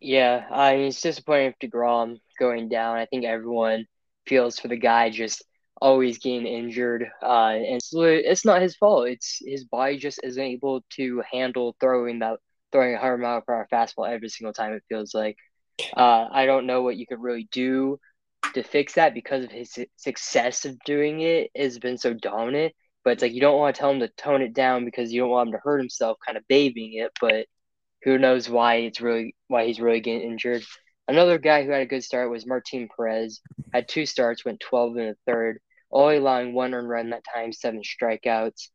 Yeah, I mean, it's disappointing with DeGrom going down. I think everyone feels for the guy just always getting injured. Uh, and it's, it's not his fault. It's his body just isn't able to handle throwing that throwing a hundred mile per hour fastball every single time. It feels like. Uh, I don't know what you could really do to fix that because of his success of doing it has been so dominant. But it's like you don't want to tell him to tone it down because you don't want him to hurt himself, kind of babying it. But who knows why it's really why he's really getting injured. Another guy who had a good start was Martin Perez. Had two starts, went 12 in the third, only allowing one earned run that time, seven strikeouts.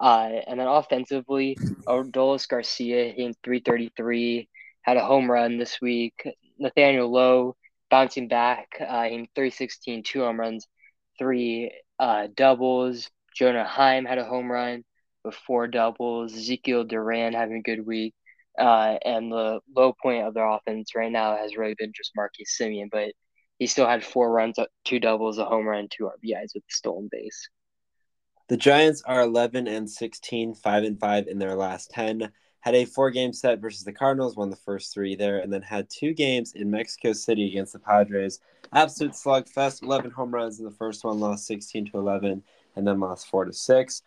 Uh, and then offensively, Adolis Garcia hitting 333, had a home run this week. Nathaniel Lowe bouncing back, uh, in 316, two home runs, three uh, doubles. Jonah Heim had a home run with four doubles. Ezekiel Duran having a good week. Uh, and the low point of their offense right now has really been just Marcus Semien, but he still had four runs, uh, two doubles, a home run, two RBIs with stolen base. The Giants are 11 and 16, 5 and 5 in their last 10. Had a four game set versus the Cardinals, won the first three there, and then had two games in Mexico City against the Padres. Absolute slugfest, 11 home runs in the first one, lost 16 to 11, and then lost 4 to 6.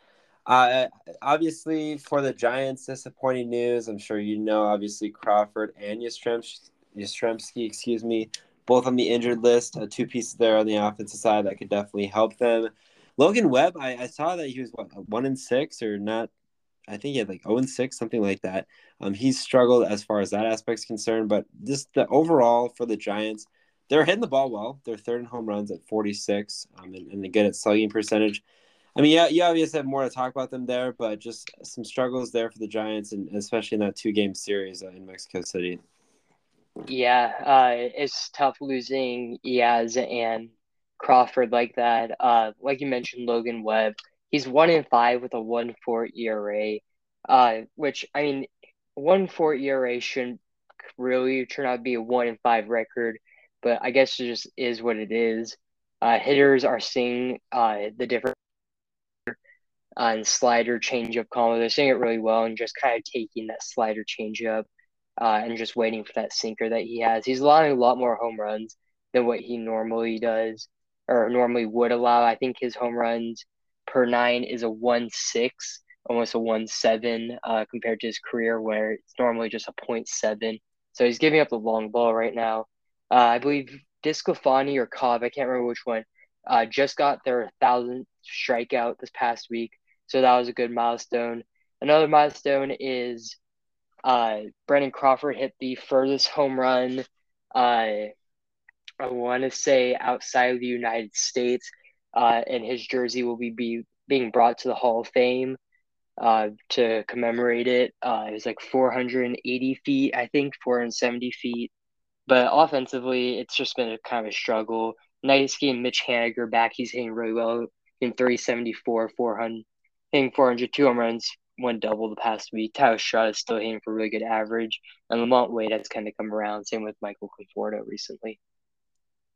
Uh, obviously, for the Giants, disappointing news. I'm sure you know. Obviously, Crawford and Yastrzemski, excuse me, both on the injured list. Uh, two pieces there on the offensive side that could definitely help them. Logan Webb, I, I saw that he was what one in six or not. I think he had like zero and six, something like that. Um, he's struggled as far as that aspect's concerned, but just the overall for the Giants, they're hitting the ball well. They're third in home runs at 46, um, and, and they're good at slugging percentage. I mean, yeah, you obviously have more to talk about them there, but just some struggles there for the Giants, and especially in that two game series uh, in Mexico City. Yeah, uh, it's tough losing Yaz and Crawford like that. Uh, like you mentioned, Logan Webb, he's one in five with a one four ERA, uh, which I mean, one four ERA shouldn't really turn out to be a one in five record, but I guess it just is what it is. Uh, hitters are seeing uh, the different on slider changeup combo. They're seeing it really well and just kind of taking that slider changeup uh, and just waiting for that sinker that he has. He's allowing a lot more home runs than what he normally does or normally would allow. I think his home runs per nine is a one six, almost a one seven uh, compared to his career where it's normally just a point seven. So he's giving up the long ball right now. Uh, I believe DeSclafani or Cobb, I can't remember which one, uh, just got their thousand strikeout this past week. So that was a good milestone. Another milestone is uh, Brandon Crawford hit the furthest home run. Uh, I want to say outside of the United States, uh, and his jersey will be, be being brought to the Hall of Fame uh, to commemorate it. Uh, it was like 480 feet, I think, 470 feet. But offensively, it's just been a kind of a struggle. Nice game, Mitch Haniger back. He's hitting really well in 374, 400, hitting 400, two home runs, went double the past week. Tyler is still hitting for really good average. And LaMonte Wade has kind of come around. Same with Michael Conforto recently.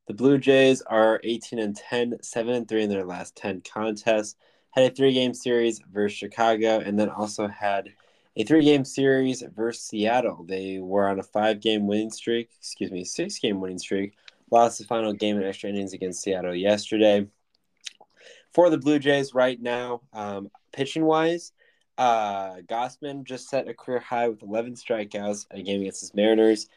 The Blue Jays are 18 and 10, 7 and 3 in their last 10 contests. Had a three game series versus Chicago, and then also had a three game series versus Seattle. They were on a five game winning streak, excuse me, six game winning streak. Lost the final game in extra innings against Seattle yesterday. For the Blue Jays right now, um, pitching wise, uh, Gausman just set a career high with 11 strikeouts in a game against his Mariners.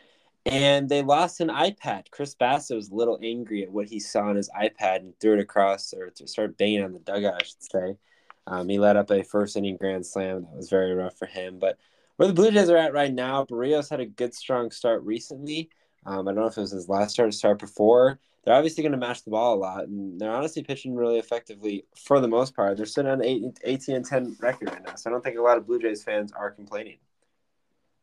And they lost an iPad. Chris Bassitt was a little angry at what he saw on his iPad and threw it across or started banging on the dugout, I should say. Um, he led up a first inning grand slam. That was very rough for him. But where the Blue Jays are at right now, Berrios had a good, strong start recently. Um, I don't know if it was his last start or start before. They're obviously going to match the ball a lot, and they're honestly pitching really effectively for the most part. They're sitting on an 18 and 10 record right now, so I don't think a lot of Blue Jays fans are complaining.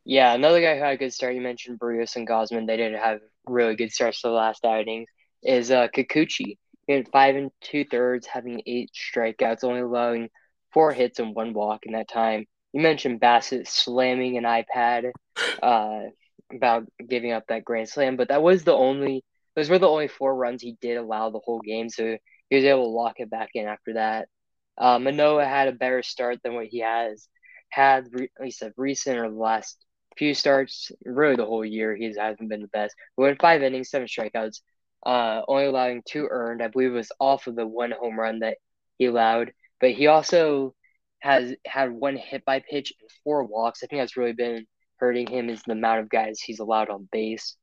Yeah, another guy who had a good start, you mentioned Berrios and Gausman. They didn't have really good starts to the last outings, is uh, Kikuchi. He had five and two thirds, having eight strikeouts, only allowing four hits and one walk in that time. You mentioned Bassitt slamming an iPad uh, about giving up that grand slam, but that was the only those were the only four runs he did allow the whole game, so he was able to lock it back in after that. Uh, Manoah had a better start than what he has had, re- at least of recent or the last few starts, really the whole year, he hasn't been the best. But in five innings, seven strikeouts, uh, only allowing two earned. I believe it was off of the one home run that he allowed, but he also has had one hit by pitch and four walks. I think that's really been hurting him is the amount of guys he's allowed on base.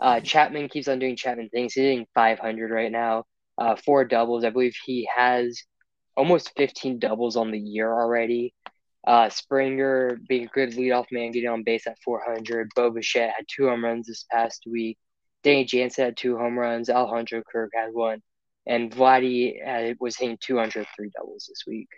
Uh, Chapman keeps on doing Chapman things. He's hitting 500 right now, uh, four doubles. I believe he has almost 15 doubles on the year already. Uh, Springer being a good leadoff man, getting on base at 400. Bo Bichette had two home runs this past week. Danny Jansen had two home runs. Alejandro Kirk had one. And Vladdy uh, was hitting 203 doubles this week.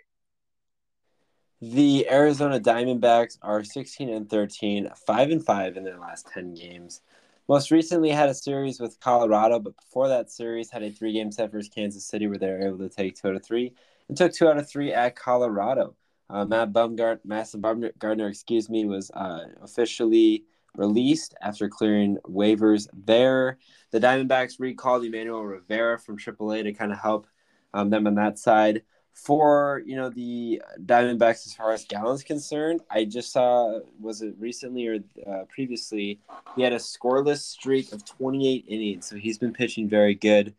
The Arizona Diamondbacks are 16 and 13, 5 and 5 in their last 10 games. Most recently had a series with Colorado, but before that series had a three-game set versus Kansas City where they were able to take two out of three and took two out of three at Colorado. Uh, Matt Bumgart, Madison Bumgarner, excuse me, was uh, officially released after clearing waivers there. The Diamondbacks recalled Emmanuel Rivera from AAA to kind of help um, them on that side. For you know the Diamondbacks, as far as Gallen's concerned, I just saw was it recently or uh, previously he had a scoreless streak of 28 innings, so he's been pitching very good.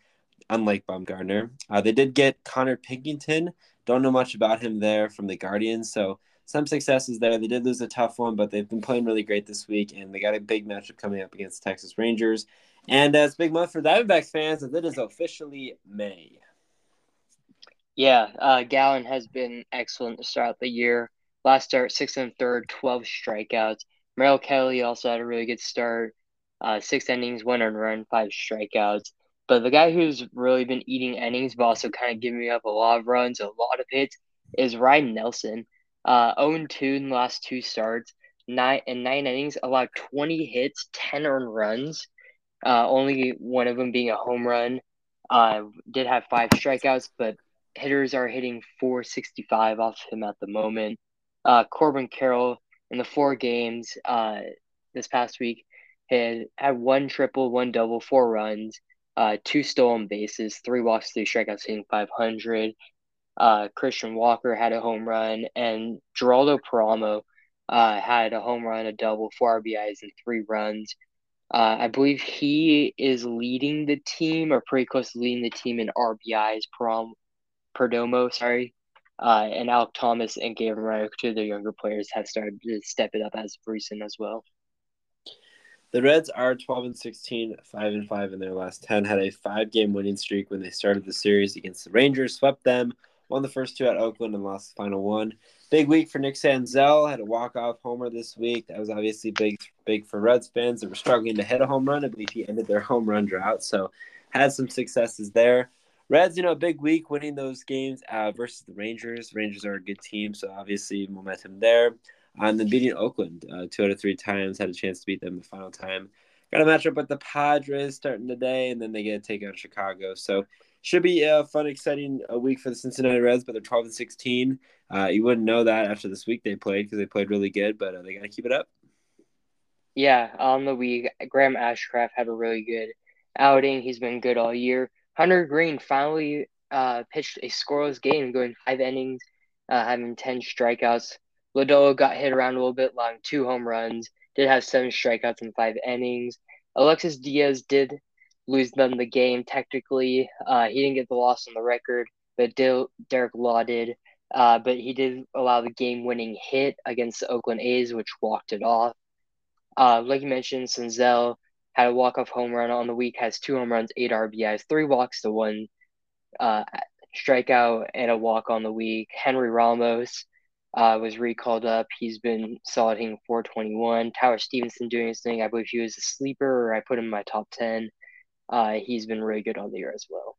Unlike Bumgarner, uh, they did get Connor Pinkington. Don't know much about him there from the Guardians, so some successes there. They did lose a tough one, but they've been playing really great this week, and they got a big matchup coming up against the Texas Rangers. And as big month for Diamondbacks fans, as it is officially May. Yeah, uh, Gallen has been excellent to start the year. Last start, six and third, 12 strikeouts. Merrill Kelly also had a really good start. Uh, six innings, one earned run, five strikeouts. But the guy who's really been eating innings, but also kind of giving up a lot of runs, a lot of hits, is Ryne Nelson. Uh, 0 2 in the last two starts. Nine and nine innings, allowed 20 hits, 10 earned runs. Uh, only one of them being a home run. Uh, did have five strikeouts, but hitters are hitting 465 off him at the moment. Uh, Corbin Carroll in the four games uh, this past week had had one triple, one double, four runs, uh, two stolen bases, three walks, three strikeouts, hitting 500. Uh, Christian Walker had a home run, and Geraldo Paramo uh, had a home run, a double, four RBIs, and three runs. Uh, I believe he is leading the team, or pretty close to leading the team in RBIs. Perdomo, sorry, uh, and Alek Thomas and Gabriel Reyes, two of the younger players, have started to step it up as recent as well. The Reds are 12 and 16, 5 and 5 in their last 10. Had a five game winning streak when they started the series against the Rangers, swept them, Won the first two at Oakland and lost the final one. Big week for Nick Senzel. Had a walk-off homer this week. That was obviously big, big for Reds fans that were struggling to hit a home run. I believe he ended their home run drought, so had some successes there. Reds, you know, big week winning those games uh, versus the Rangers. Rangers are a good team, so obviously momentum there. And then beating Oakland uh, two out of three times, had a chance to beat them the final time. Got a matchup with the Padres starting today, and then they get to take out Chicago. So should be a fun, exciting uh, week for the Cincinnati Reds, but they're 12 and 16. Uh, you wouldn't know that after this week they played because they played really good, but uh, they got to keep it up. Yeah, on the week, Graham Ashcraft had a really good outing. He's been good all year. Hunter Greene finally uh, pitched a scoreless game, going five innings, uh, having 10 strikeouts. Lodolo got hit around a little bit, allowing two home runs. Did have seven strikeouts in five innings. Alexis Diaz did lose them the game technically. Uh, he didn't get the loss on the record, but Derek Law did. Uh, but he did allow the game-winning hit against the Oakland A's, which walked it off. Uh, like you mentioned, Senzel had a walk-off home run on the week, has two home runs, eight RBIs, three walks to one uh, strikeout, and a walk on the week. Henry Ramos uh, was recalled up. He's been solid hitting 421. Tyler Stephenson doing his thing. I believe he was a sleeper, or I put him in my top 10 uh, he's been really good on the year as well.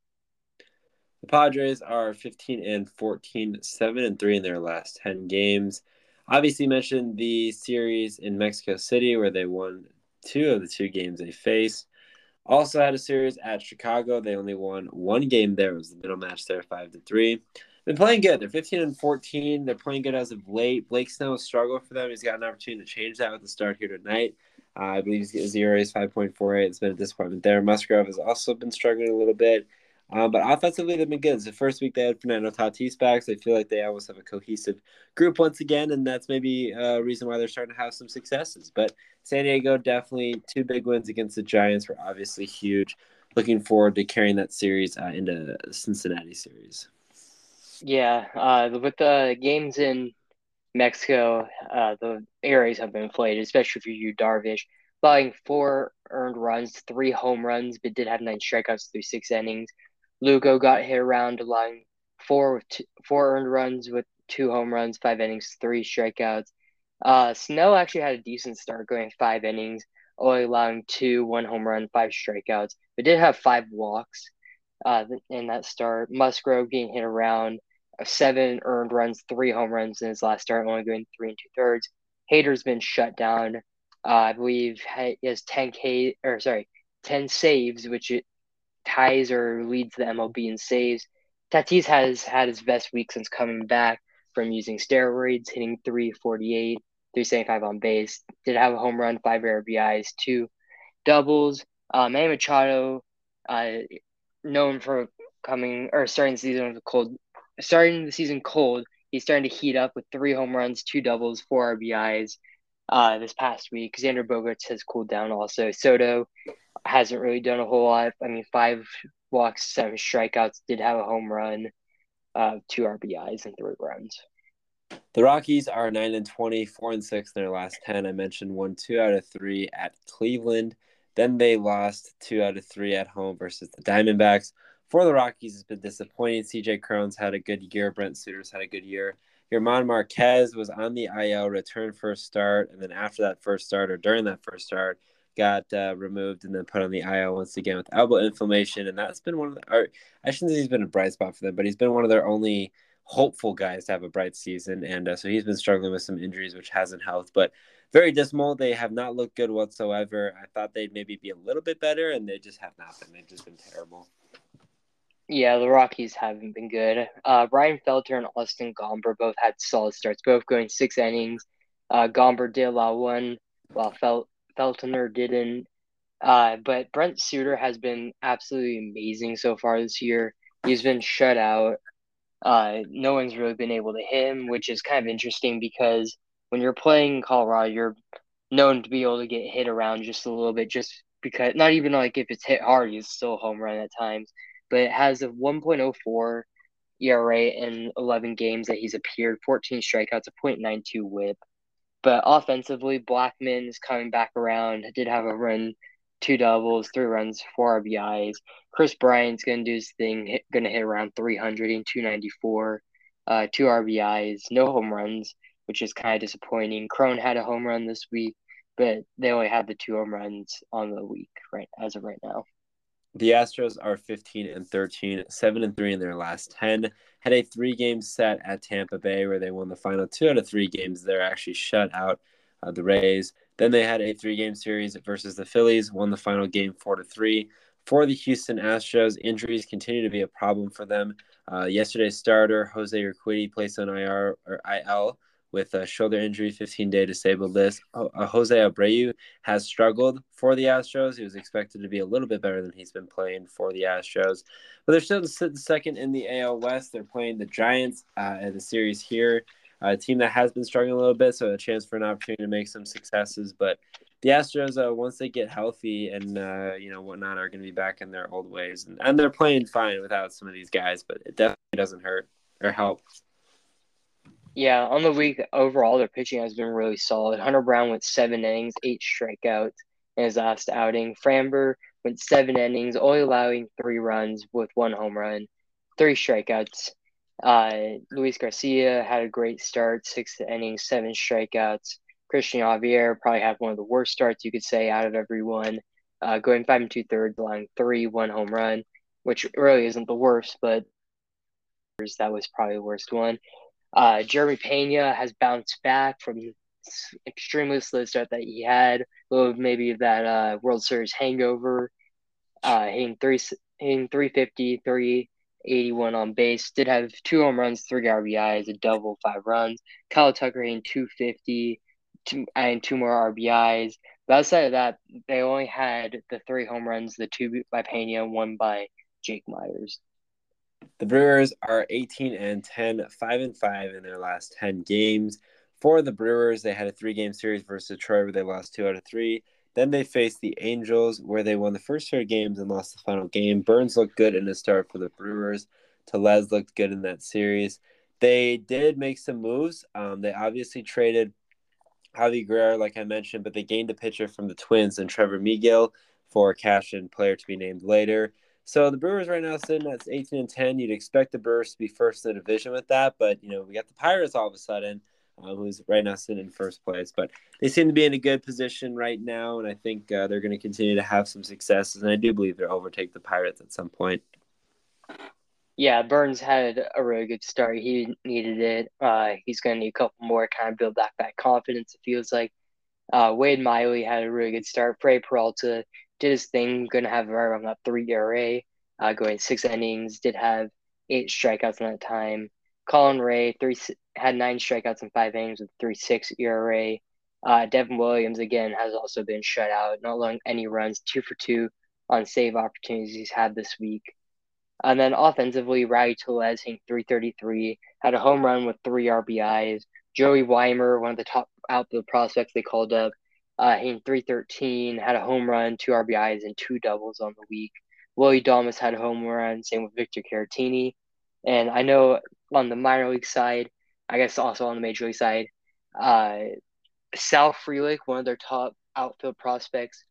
The Padres are 15 and 14, 7 and 3 in their last 10 games. Obviously, mentioned the series in Mexico City where they won two of the two games they faced. Also had a series at Chicago. They only won one game there. It was the middle match there, 5 to 3. Been playing good. They're 15 and 14. They're playing good as of late. Blake Snell struggle for them. He's got an opportunity to change that with the start here tonight. Uh, I believe his ERA is 5.48. It's been a disappointment there. Musgrove has also been struggling a little bit. Um, but offensively, they've been good. It's the first week they had Fernando Tatis back, so I feel like they almost have a cohesive group once again, and that's maybe a reason why they're starting to have some successes. But San Diego definitely two big wins against the Giants were obviously huge looking forward to carrying that series uh, into the Cincinnati series. Yeah, uh, with the games in Mexico, uh, the areas have been inflated, especially for Yu, Darvish, allowing four earned runs, three home runs, but did have nine strikeouts through six innings. Lugo got hit around, allowing four four earned runs with two home runs, five innings, three strikeouts. Uh, actually had a decent start, going five innings, only allowing two, one home run, five strikeouts, but did have five walks uh, in that start. Musgrove getting hit around, uh, seven earned runs, three home runs in his last start, only going three and two thirds. Hader's been shut down. Uh, I believe he has 10 K or sorry, 10 saves, which ties or leads the MLB in saves. Tatis has had his best week since coming back from using steroids, hitting 348, 375 on base. Did have a home run, five RBIs, two doubles. Uh, Manny Machado, uh, known for coming or starting the season with cold, starting the season cold. He's starting to heat up with three home runs, two doubles, four RBIs. Uh, this past week, Xander Bogaerts has cooled down. Also, Soto hasn't really done a whole lot. I mean, five walks, seven strikeouts. Did have a home run, uh, two RBIs, and three runs. The Rockies are nine and 20, four and six in their last ten. I mentioned one, two out of three at Cleveland. Then they lost two out of three at home versus the Diamondbacks. For the Rockies, it's been disappointing. CJ Cron's had a good year. Brent Suter's had a good year. German Marquez was on the IL, returned first start, and then after that first start or during that first start, got uh, removed and then put on the IL once again with elbow inflammation. And that's been one of the, I shouldn't say he's been a bright spot for them, but he's been one of their only hopeful guys to have a bright season. And uh, so he's been struggling with some injuries, which hasn't helped. But very dismal. They have not looked good whatsoever. I thought they'd maybe be a little bit better, and they just have not been. They've just been terrible. Yeah, the Rockies haven't been good. Uh, Ryan Feltner and Austin Gomber both had solid starts, both going six innings. Uh, Gomber did allow one, while Fel- Feltner didn't. Uh, but Brent Suter has been absolutely amazing so far this year. He's been shut out. Uh, no one's really been able to hit him, which is kind of interesting because when you're playing Colorado, you're known to be able to get hit around just a little bit, just because not even like if it's hit hard, he's still home run at times. But it has a 1.04 ERA in 11 games that he's appeared, 14 strikeouts, a .92 WHIP. But offensively, Blackmon is coming back around. Did have a run, two doubles, three runs, four RBIs. Kris Bryant's gonna do his thing, gonna hit around 300 and 294, uh, two RBIs, no home runs, which is kind of disappointing. Cron had a home run this week, but they only have the two home runs on the week right as of right now. The Astros are 15 and 13, 7 and 3 in their last 10. Had a three game set at Tampa Bay where they won the final two out of three games. They're actually shut out uh, the Rays. Then they had a three game series versus the Phillies, won the final game 4 to 3. For the Houston Astros, injuries continue to be a problem for them. Uh, yesterday's starter, Jose Urquidy, placed on IR or IL with a shoulder injury, 15 day disabled list. Uh, Jose Abreu has struggled for the Astros. He was expected to be a little bit better than he's been playing for the Astros. But they're still sitting second in the AL West. They're playing the Giants uh, in the series here, a team that has been struggling a little bit, so a chance for an opportunity to make some successes. But the Astros, uh, once they get healthy and uh, you know whatnot, are going to be back in their old ways, and, and they're playing fine without some of these guys. But it definitely doesn't hurt or help. Yeah, on the week overall, their pitching has been really solid. Hunter Brown went seven innings, eight strikeouts in his last outing. Framber went seven innings, only allowing three runs with one home run, three strikeouts. Uh, Luis Garcia had a great start, six innings, seven strikeouts. Cristian Javier probably had one of the worst starts you could say out of everyone, uh, going five and two thirds, allowing three, one home run, which really isn't the worst, but that was probably the worst one. Uh, Jeremy Pena has bounced back from extremely slow start that he had, of maybe that uh, World Series hangover. Uh, hitting three, hitting 350, 381 on base. Did have two home runs, three RBIs, a double, five runs. Kyle Tucker hitting 250, two, and two more RBIs. But outside of that, they only had the three home runs, the two by Pena, one by Jake Meyers. The Brewers are 18 and 10, 5 and 5 in their last 10 games. For the Brewers, they had a three game series versus Detroit where they lost two out of three. Then they faced the Angels, where they won the first three games and lost the final game. Burnes looked good in the start for the Brewers. Tellez looked good in that series. They did make some moves. Um, they obviously traded Javi Guerrero, like I mentioned, but they gained a pitcher from the Twins and Trevor Megill for cash and player to be named later. So the Brewers right now sitting at 18 and 10. You'd expect the Brewers to be first in the division with that, but you know we got the Pirates all of a sudden, uh, who's right now sitting in first place. But they seem to be in a good position right now, and I think uh, they're going to continue to have some successes. And I do believe they'll overtake the Pirates at some point. Yeah, Burnes had a really good start. He needed it. Uh, he's going to need a couple more, kind of build back that confidence. It feels like uh, Wade Miley had a really good start. Freddie Peralta did his thing. Going to have around that three ERA, uh, going six innings. Did have eight strikeouts in that time. Colin Rea three had nine strikeouts in five innings with three six ERA. Uh, Devin Williams again has also been shut out, not allowing any runs, two for two on save opportunities he's had this week. And then offensively, Rowdy Tellez hitting 333, had a home run with three RBIs. Joey Wiemer, one of the top outfield prospects they called up, uh, hitting 313, had a home run, two RBIs, and two doubles on the week. Willy Adames had a home run, same with Victor Caratini. And I know on the minor league side, I guess also on the major league side, uh, Sal Frelick, one of their top outfield prospects,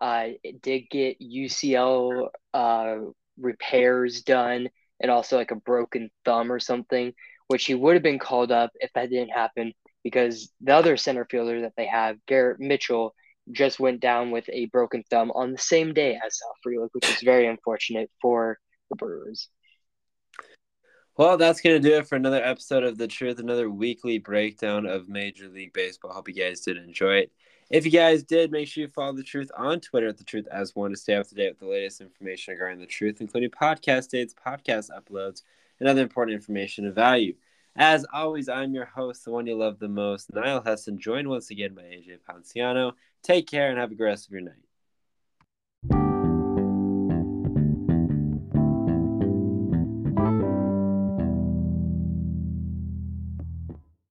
uh, did get UCL uh, repairs done and also like a broken thumb or something, which he would have been called up if that didn't happen because the other center fielder that they have, Garrett Mitchell, just went down with a broken thumb on the same day as Sal Frelick, which is very unfortunate for the Brewers. Well, that's going to do it for another episode of The Truth, another weekly breakdown of Major League Baseball. Hope you guys did enjoy it. If you guys did, make sure you follow The Truth on Twitter at The Truth as one to stay up to date with the latest information regarding The Truth, including podcast dates, podcast uploads, and other important information of value. As always, I'm your host, the one you love the most, Niall Hesson, joined once again by AJ Ponciano. Take care and have a great rest of your night.